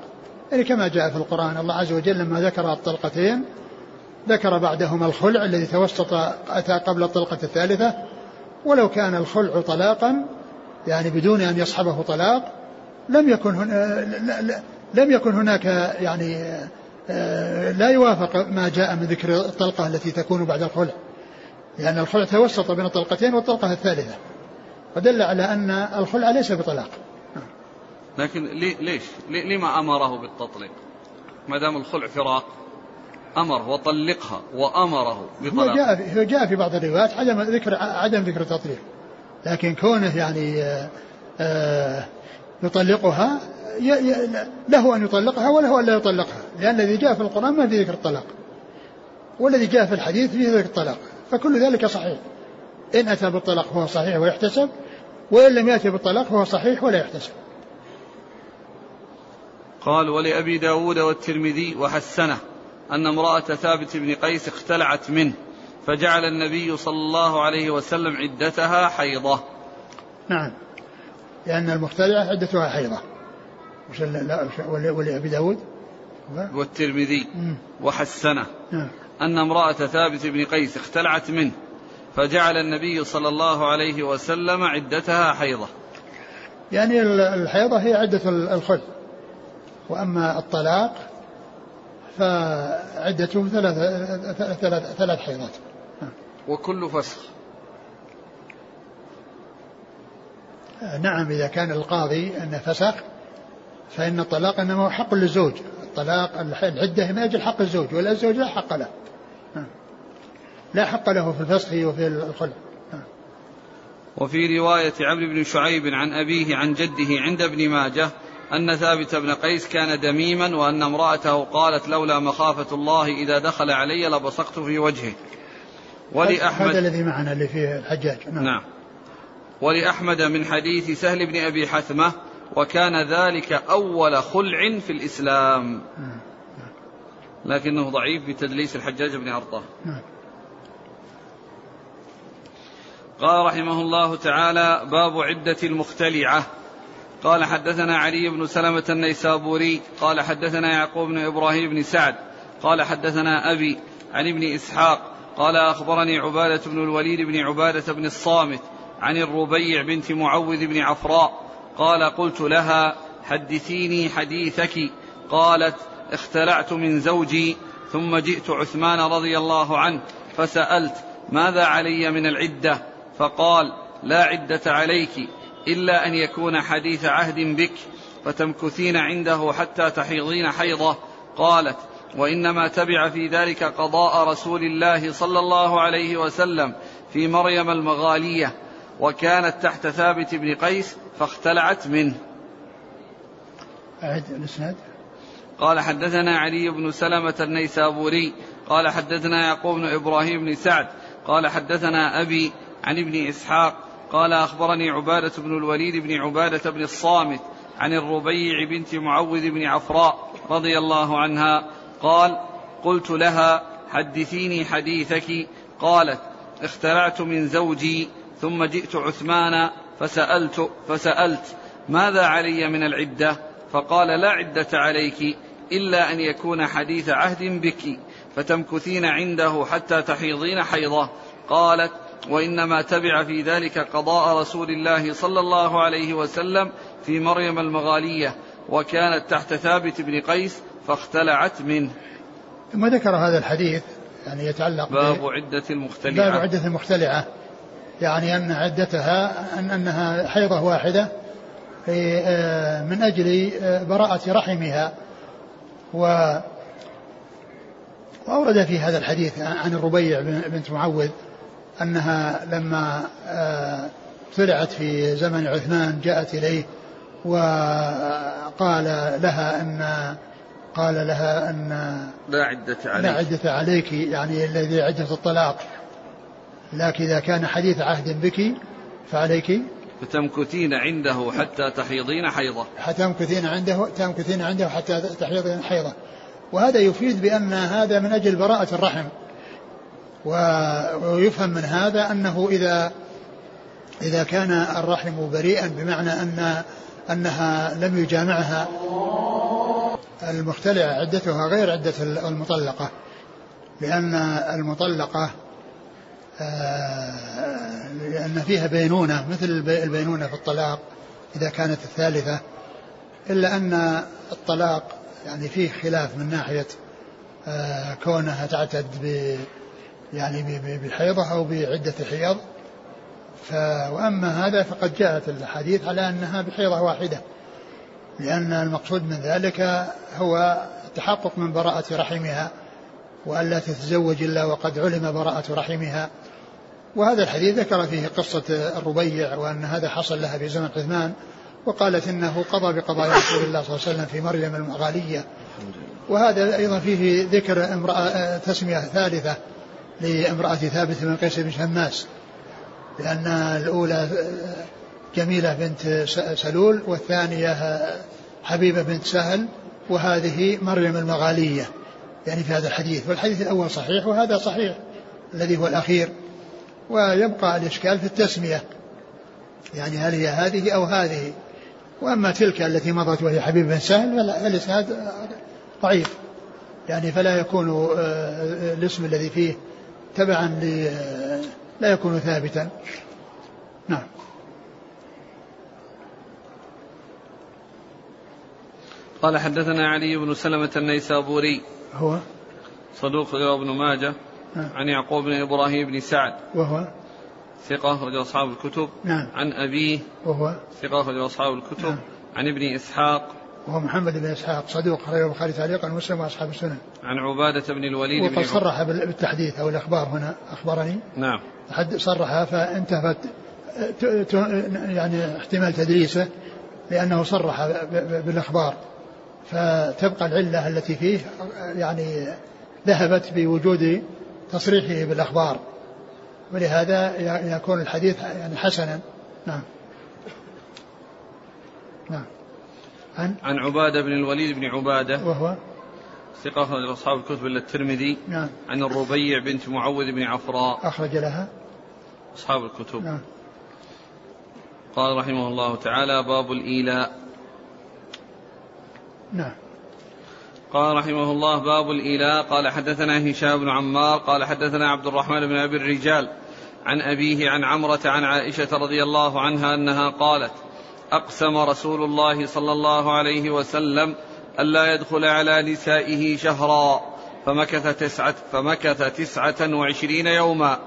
يعني كما جاء في القرآن الله عز وجل لما ذكر الطلقتين ذكر بعدهما الخلع الذي توسط أتى قبل الطلقة الثالثة ولو كان الخلع طلاقا يعني بدون أن يصحبه طلاق لم يكن هنا لم يكن هناك يعني آه، لا يوافق ما جاء من ذكر الطلقة التي تكون بعد الخلع. لأن الخلع توسط بين الطلقتين والطلقة الثالثة. ودل على أن الخلع ليس بطلاق. لكن ليش؟ لما أمره بالتطليق؟ ما دام الخلع فراق أمر وطلقها وأمره بطلاق هو جاء في, جاء في بعض الروايات عدم ذكر عدم ذكر التطليق. لكن كونه يعني آه، آآ يطلقها له أن يطلقها وله أن لا يطلقها. لأن الذي جاء في القرآن ما في ذكر الطلاق. والذي جاء في الحديث فيه ذكر الطلاق. فكل ذلك صحيح. إن أتى بالطلاق فهو صحيح ويحتسب وإن لم يأتي بالطلاق فهو صحيح ولا يحتسب. قال ولأبي داود والترمذي وحسنه أن امرأة ثابت بن قيس اختلعت منه فجعل النبي صلى الله عليه وسلم عدتها حيضة. نعم. لأن المختلعة عدتها حيضة. وش ولأبي داود؟ والترمذي وحسنه نعم. أن امرأة ثابت بن قيس اختلعت منه فجعل النبي صلى الله عليه وسلم عدتها حيضة. يعني الحيضة هي عدة الخل. وأما الطلاق فعدته ثلاث ثلاث ثلاث حيضات. وكل فسخ نعم إذا كان القاضي أنه فسخ فإن الطلاق إنما هو حق للزوج. الطلاق العدة من أجل حق الزوج ولا الزوج لا حق له. لا حق له في الفسخ وفي الخلع. وفي رواية عمرو بن شعيب عن أبيه عن جده عند ابن ماجه أن ثابت بن قيس كان دميما وأن امرأته قالت لولا مخافة الله إذا دخل علي لبصقت في وجهه ولأحمد هذا الذي معنا اللي فيه الحجاج. نعم, نعم. ولأحمد من حديث سهل بن أبي حثمة وكان ذلك أول خلع في الإسلام. نعم. لكنه ضعيف بتدليس الحجاج بن أرطاه نعم. قال رحمه الله تعالى باب عدة المختلعة. قال حدثنا علي بن سلمة النيسابوري قال حدثنا يعقوب بن إبراهيم بن سعد قال حدثنا أبي عن ابن إسحاق قال أخبرني عبادة بن الوليد بن عبادة بن الصامت عن الربيع بنت معوذ بن عفراء قال قلت لها حدثيني حديثك. قالت اختلعت من زوجي ثم جئت عثمان رضي الله عنه فسألت ماذا علي من العدة؟ فقال لا عدة عليك. إلا أن يكون حديث عهد بك فتمكثين عنده حتى تحيضين حيضة. قالت وإنما تبع في ذلك قضاء رسول الله صلى الله عليه وسلم في مريم المغالية وكانت تحت ثابت بن قيس فاختلعت منه. أعد الإسناد. قال حدثنا علي بن سلمة النيسابوري. قال حدثنا يعقوب بن إبراهيم بن سعد. قال حدثنا أبي عن ابن إسحاق قال أخبرني عبادة بن الوليد بن عبادة بن الصامت عن الربيع بنت معوذ بن عفراء رضي الله عنها قال قلت لها حدثيني حديثك. قالت اخترعت من زوجي ثم جئت عثمان فسألت فسألت ماذا علي من العدة؟ فقال لا عدة عليك إلا أن يكون حديث عهد بك فتمكثين عنده حتى تحيضين حيضة. قالت وإنما تبع في ذلك قضاء رسول الله صلى الله عليه وسلم في مريم المغالية وكانت تحت ثابت بن قيس فاختلعت منه. ثم ذكر هذا الحديث يعني يتعلق باب عدة المختلعة. باب عدة المختلعة. يعني أن عدتها أن أنها حيضة واحدة آه، من أجل آه، براءة رحمها. و وأورد في هذا الحديث عن الربيع بنت معوذ أنها لما طلعت في زمن عثمان جاءت إليه وقال لها أن قال لها أن لا عدة عليك. لا عدة عليك يعني الذي عدة الطلاق. لكن إذا كان حديث عهد بك فعليك. فتمكثين عنده حتى تحيضين حيضة. تمكثين عنده تمكثين عنده حتى تحيضين حيضة. وهذا يفيد بأن هذا من أجل براءة الرحم. ويفهم من هذا أنه إذا إذا كان الرحم بريئا بمعنى أن أنها لم يجامعها المختلعة عدتها غير عدة المطلقة لأن المطلقة آه، لأن فيها بينونة مثل البينونة في الطلاق إذا كانت الثالثة إلا أن الطلاق يعني فيه خلاف من ناحية آه، كونها تعتد يعني بحيضة أو بعدة حيض. ف وأما هذا فقد جاءت الحديث على أنها بحيضة واحدة لأن المقصود من ذلك هو التحقق من براءة رحمها وألا تتزوج إلا وقد علم براءة رحمها. وهذا الحديث ذكر فيه قصة الربيع وأن هذا حصل لها في زمن عثمان وقالت إنه قضى بقضاء رسول الله صلى الله عليه وسلم في مريم المغالية. وهذا أيضا فيه ذكر امرأة تسمية ثالثة لامرأة ثابت بن قيس بن شماس لأن الأولى جميلة بنت سلول والثانية حبيبة بنت سهل وهذه مريم المغالية يعني في هذا الحديث. والحديث الأول صحيح وهذا صحيح الذي هو الأخير. ويبقى الإشكال في التسمية يعني هل هي هذه أو هذه. وأما تلك التي مضت وهي حبيب بن سهل فالإسناد ضعيف يعني فلا يكون آه، الاسم الذي فيه تبعا لا يكون ثابتا. نعم. قال حدثنا علي بن سلمة النيسابوري. هو؟ صدوق ابن ماجه. نعم. عن يعقوب بن إبراهيم بن سعد. وهو؟ ثقة رجل أصحاب الكتب. نعم. عن أبيه. وهو؟ ثقة رجل أصحاب الكتب. نعم. عن ابن إسحاق. وهو محمد بن إسحاق صدوق خرج البخاري تعليقا ومسلم وأصحاب السنن. عن عبادة بن الوليد وقد صرح بالتحديث أو الإخبار هنا أخبرني. نعم. حد صرح فانتهت يعني احتمال تدريسه لأنه صرح بالإخبار. فتبقى العلة التي فيه يعني ذهبت بوجود تصريحه بالأخبار. ولهذا يكون الحديث يعني حسنا. نعم. نعم. عن؟ عن عبادة بن الوليد بن عبادة. وهو؟ ثقة أخرج أصحاب الكتب إلا الترمذي. نعم. عن الربيع بنت معوذ بن عفراء. أخرج لها؟ أصحاب الكتب. نعم. قال رحمه الله تعالى باب الإيلاء. نعم. قال رحمه الله باب الإيلاء. قال حدثنا هشام بن عمار. قال حدثنا عبد الرحمن بن أبي الرجال. عن أبيه عن عمرة عن عائشة رضي الله عنها أنها قالت أقسم رسول الله صلى الله عليه وسلم ألا يدخل على نسائه شهرا فمكث تسعة, فمكث تسعة وعشرين يوما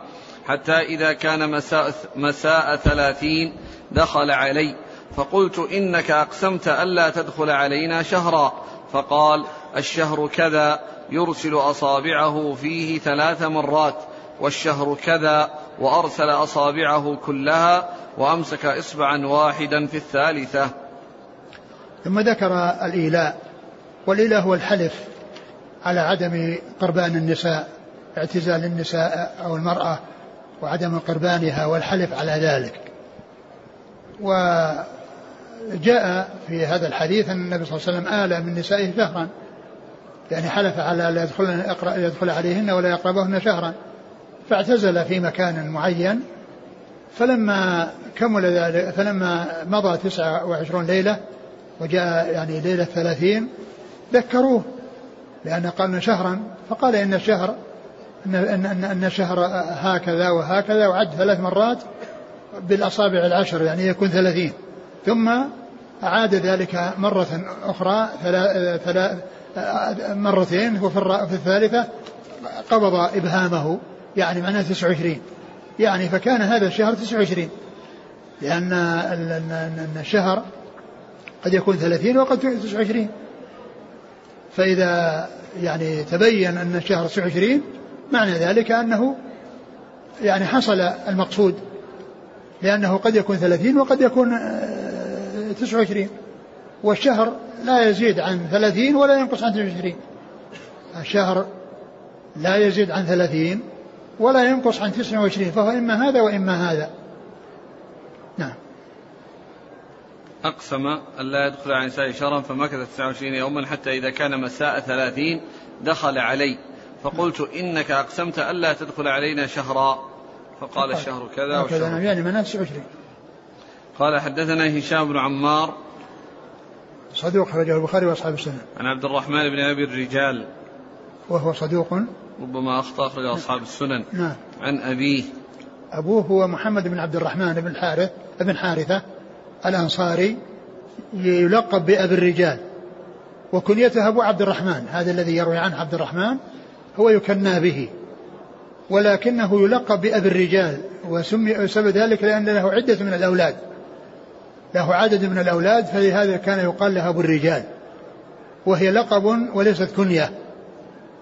حتى إذا كان مساء, مساء ثلاثين دخل علي فقلت إنك أقسمت ألا تدخل علينا شهرا فقال الشهر كذا يرسل أصابعه فيه ثلاث مرات والشهر كذا وأرسل أصابعه كلها وأمسك إصبعا واحدا في الثالثة. ثم ذكر الإيلاء والإيلاء هو الحلف على عدم قربان النساء اعتزال النساء أو المرأة وعدم قربانها والحلف على ذلك. وجاء في هذا الحديث أن النبي صلى الله عليه وسلم آل من نسائه شهرا يعني حلف على لا يدخل, يدخل عليهن ولا يقربهن شهرا. فاعتزل في مكان معين فلما كمل ذلك فلما مضى تسعة وعشرون ليلة وجاء يعني ليلة ثلاثين ذكروه لأن قالنا شهرا فقال إن الشهر أن أن أن الشهر هكذا وهكذا وعد ثلاث مرات بالأصابع العشر يعني يكون ثلاثين. ثم أعاد ذلك مرة أخرى ثلاث مرتين وفي الثالثة قبض إبهامه. يعني معناه 29 يعني فكان هذا الشهر 29 لأن الشهر قد يكون 30 وقد يكون 29 فإذا يعني تبين أن الشهر 29 معنى ذلك أنه يعني حصل المقصود. لأنه قد يكون 30 وقد يكون 29 آه، والشهر لا يزيد عن 30 ولا ينقص عن 29 الشهر لا يزيد عن 30 ولا ينقص عن 29 فهو إما هذا وإما هذا. نعم. أقسم أن لا يدخل على نسائه شهرا فمكث 29 يوما حتى إذا كان مساء ثلاثين دخل علي. فقلت إنك أقسمت ألا تدخل علينا شهرا. فقال الشهر كذا وكذا نعم يعني مناسك عشرين قال حدثنا هشام بن عمار. صدوق خرجه البخاري وأصحاب السنة. عن عبد الرحمن بن أبي الرجال. وهو صدوق ربما أخطأ أخرج أصحاب السنن. نعم. عن أبيه. أبوه هو محمد بن عبد الرحمن بن الحارث بن حارثة الأنصاري يلقب بأبي الرجال. وكنيته أبو عبد الرحمن. هذا الذي يروي عنه عبد الرحمن هو يكنى به. ولكنه يلقب بأبي الرجال وسمي سبب ذلك لأن له عدة من الأولاد. له عدد من الأولاد فلهذا كان يقال له أبو الرجال. وهي لقب وليست كنية.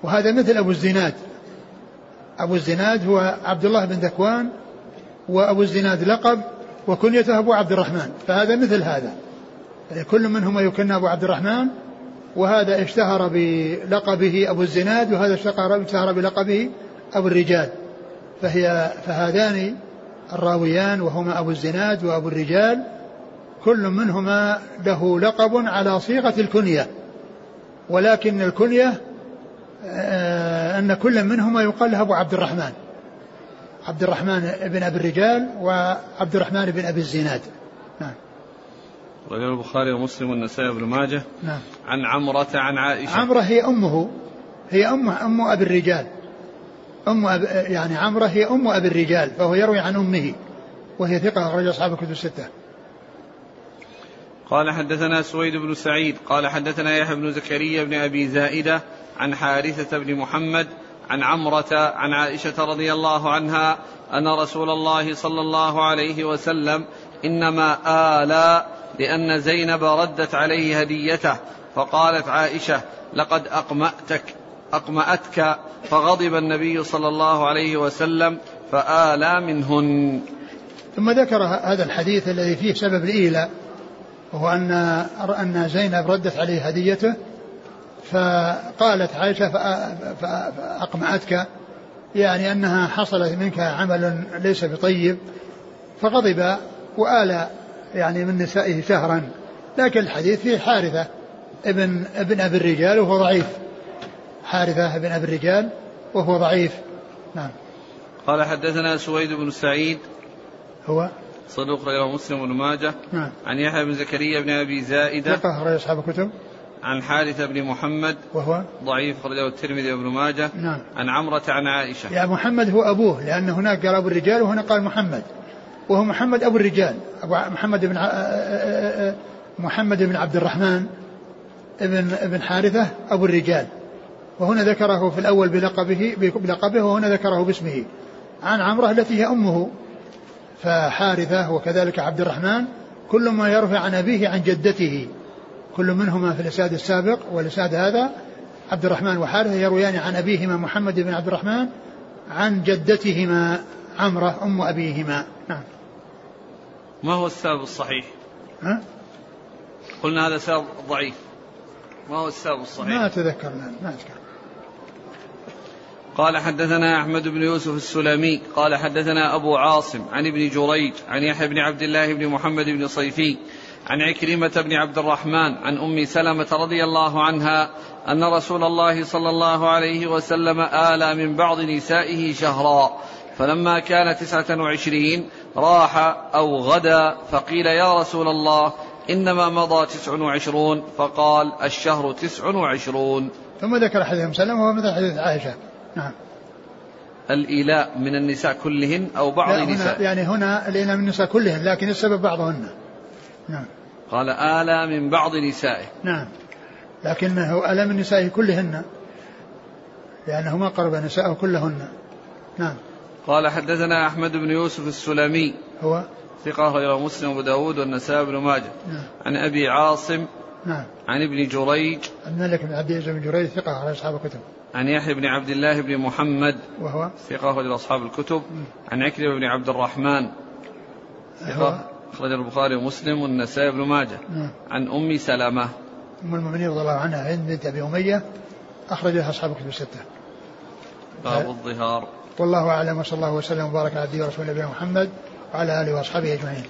وهذا مثل أبو الزناد. أبو الزناد هو عبد الله بن ذكوان وأبو الزناد لقب وكنيته أبو عبد الرحمن. فهذا مثل هذا. يعني كل منهما يكنى أبو عبد الرحمن وهذا اشتهر بلقبه أبو الزناد وهذا اشتهر بلقبه أبو الرجال. فهي فهذان الراويان وهما أبو الزناد وأبو الرجال كل منهما له لقب على صيغة الكنية. ولكن الكنية أن كل منهما يقال له أبو عبد الرحمن. عبد الرحمن بن أبي الرجال وعبد الرحمن بن أبي الزناد. نعم. رجل البخاري ومسلم والنسائي بن ماجه. نعم. عن عمرة عن عائشة. عمرة هي أمه. هي أم أم أبي الرجال. أم أب يعني عمرة هي أم أبي الرجال فهو يروي عن أمه وهي ثقة أخرج أصحاب الكتب الستة. قال حدثنا سويد بن سعيد قال حدثنا يحيى بن زكريا بن أبي زائدة عن حارثة بن محمد عن عمرة عن عائشة رضي الله عنها أن رسول الله صلى الله عليه وسلم إنما آلى لأن زينب ردت عليه هديته فقالت عائشة لقد أقمأتك أقمأتك فغضب النبي صلى الله عليه وسلم فآلى منهن. ثم ذكر هذا الحديث الذي فيه سبب الإيلاء وهو أن أن زينب ردت عليه هديته فقالت عائشة فأقمعتك يعني أنها حصلت منك عمل ليس بطيب فغضب وآل يعني من نسائه شهرا لكن الحديث فيه حارثة ابن ابن أبي الرجال وهو ضعيف. حارثة ابن أبي الرجال وهو ضعيف. نعم. قال حدثنا سويد بن سعيد. هو؟ صدوق رواه مسلم بن ماجه. نعم. عن يحيى بن زكريا بن أبي زائدة. أخرج أصحاب الكتب. عن حارثة بن محمد وهو؟ ضعيف خرجه الترمذي وابن ماجه. نعم. عن عمرة عن عائشة. يعني محمد هو أبوه لأن هناك قال أبو الرجال وهنا قال محمد. وهو محمد أبو الرجال. أبو محمد بن محمد بن عبد الرحمن ابن ابن حارثة أبو الرجال. وهنا ذكره في الأول بلقبه بلقبه وهنا ذكره باسمه. عن عمرة التي هي أمه فحارثة وكذلك عبد الرحمن كل ما يرفع عن أبيه عن جدته. كل منهما في الإسناد السابق والإسناد هذا عبد الرحمن وحارثة يرويان عن أبيهما محمد بن عبد الرحمن عن جدتهما عمرة أم أبيهما. نعم. ما هو السبب الصحيح؟ ها؟ قلنا هذا سبب ضعيف. ما هو السبب الصحيح؟ ما أتذكر ما أتذكر قال حدثنا أحمد بن يوسف السلمي قال حدثنا أبو عاصم عن ابن جريج عن يحيى بن عبد الله بن محمد بن صيفي عن عكرمة بن عبد الرحمن عن أم سلمة رضي الله عنها أن رسول الله صلى الله عليه وسلم آلى من بعض نسائه شهرا فلما كان تسعة وعشرين راح أو غدا فقيل يا رسول الله إنما مضى تسع وعشرون فقال الشهر تسع وعشرون. ثم ذكر حديث مسلم وهو مثل حديث عائشة. نعم. الإيلاء من النساء كلهن أو بعض النساء يعني هنا الإيلاء من النساء كلهن لكن السبب بعضهن. نعم. قال آلى من بعض نسائه. نعم. لكنه آلى من نسائه كلهن. لأنه ما قرب نساءه كلهن. نعم. قال حدثنا أحمد بن يوسف السلمي. هو؟ ثقة غير مسلم وأبو داود والنسائي بن ماجه. نعم. عن أبي عاصم. نعم. عن ابن جريج. الملك بن عبد العزيز بن جريج ثقة على أصحاب الكتب. عن يحيى بن عبد الله بن محمد. وهو؟ ثقة أخرج أصحاب الكتب. عن عكرمة بن عبد الرحمن. ثقة. أخرج البخاري ومسلم والنسائي بن ماجه. نعم. عن أم سلمة. أم المؤمنين رضي الله عنها هند بنت أبي أمية أخرجها أصحاب الكتب الستة. باب الظهار. والله أعلم وصلى الله وسلم وبارك على عبده ورسوله نبينا محمد وعلى آله وأصحابه أجمعين.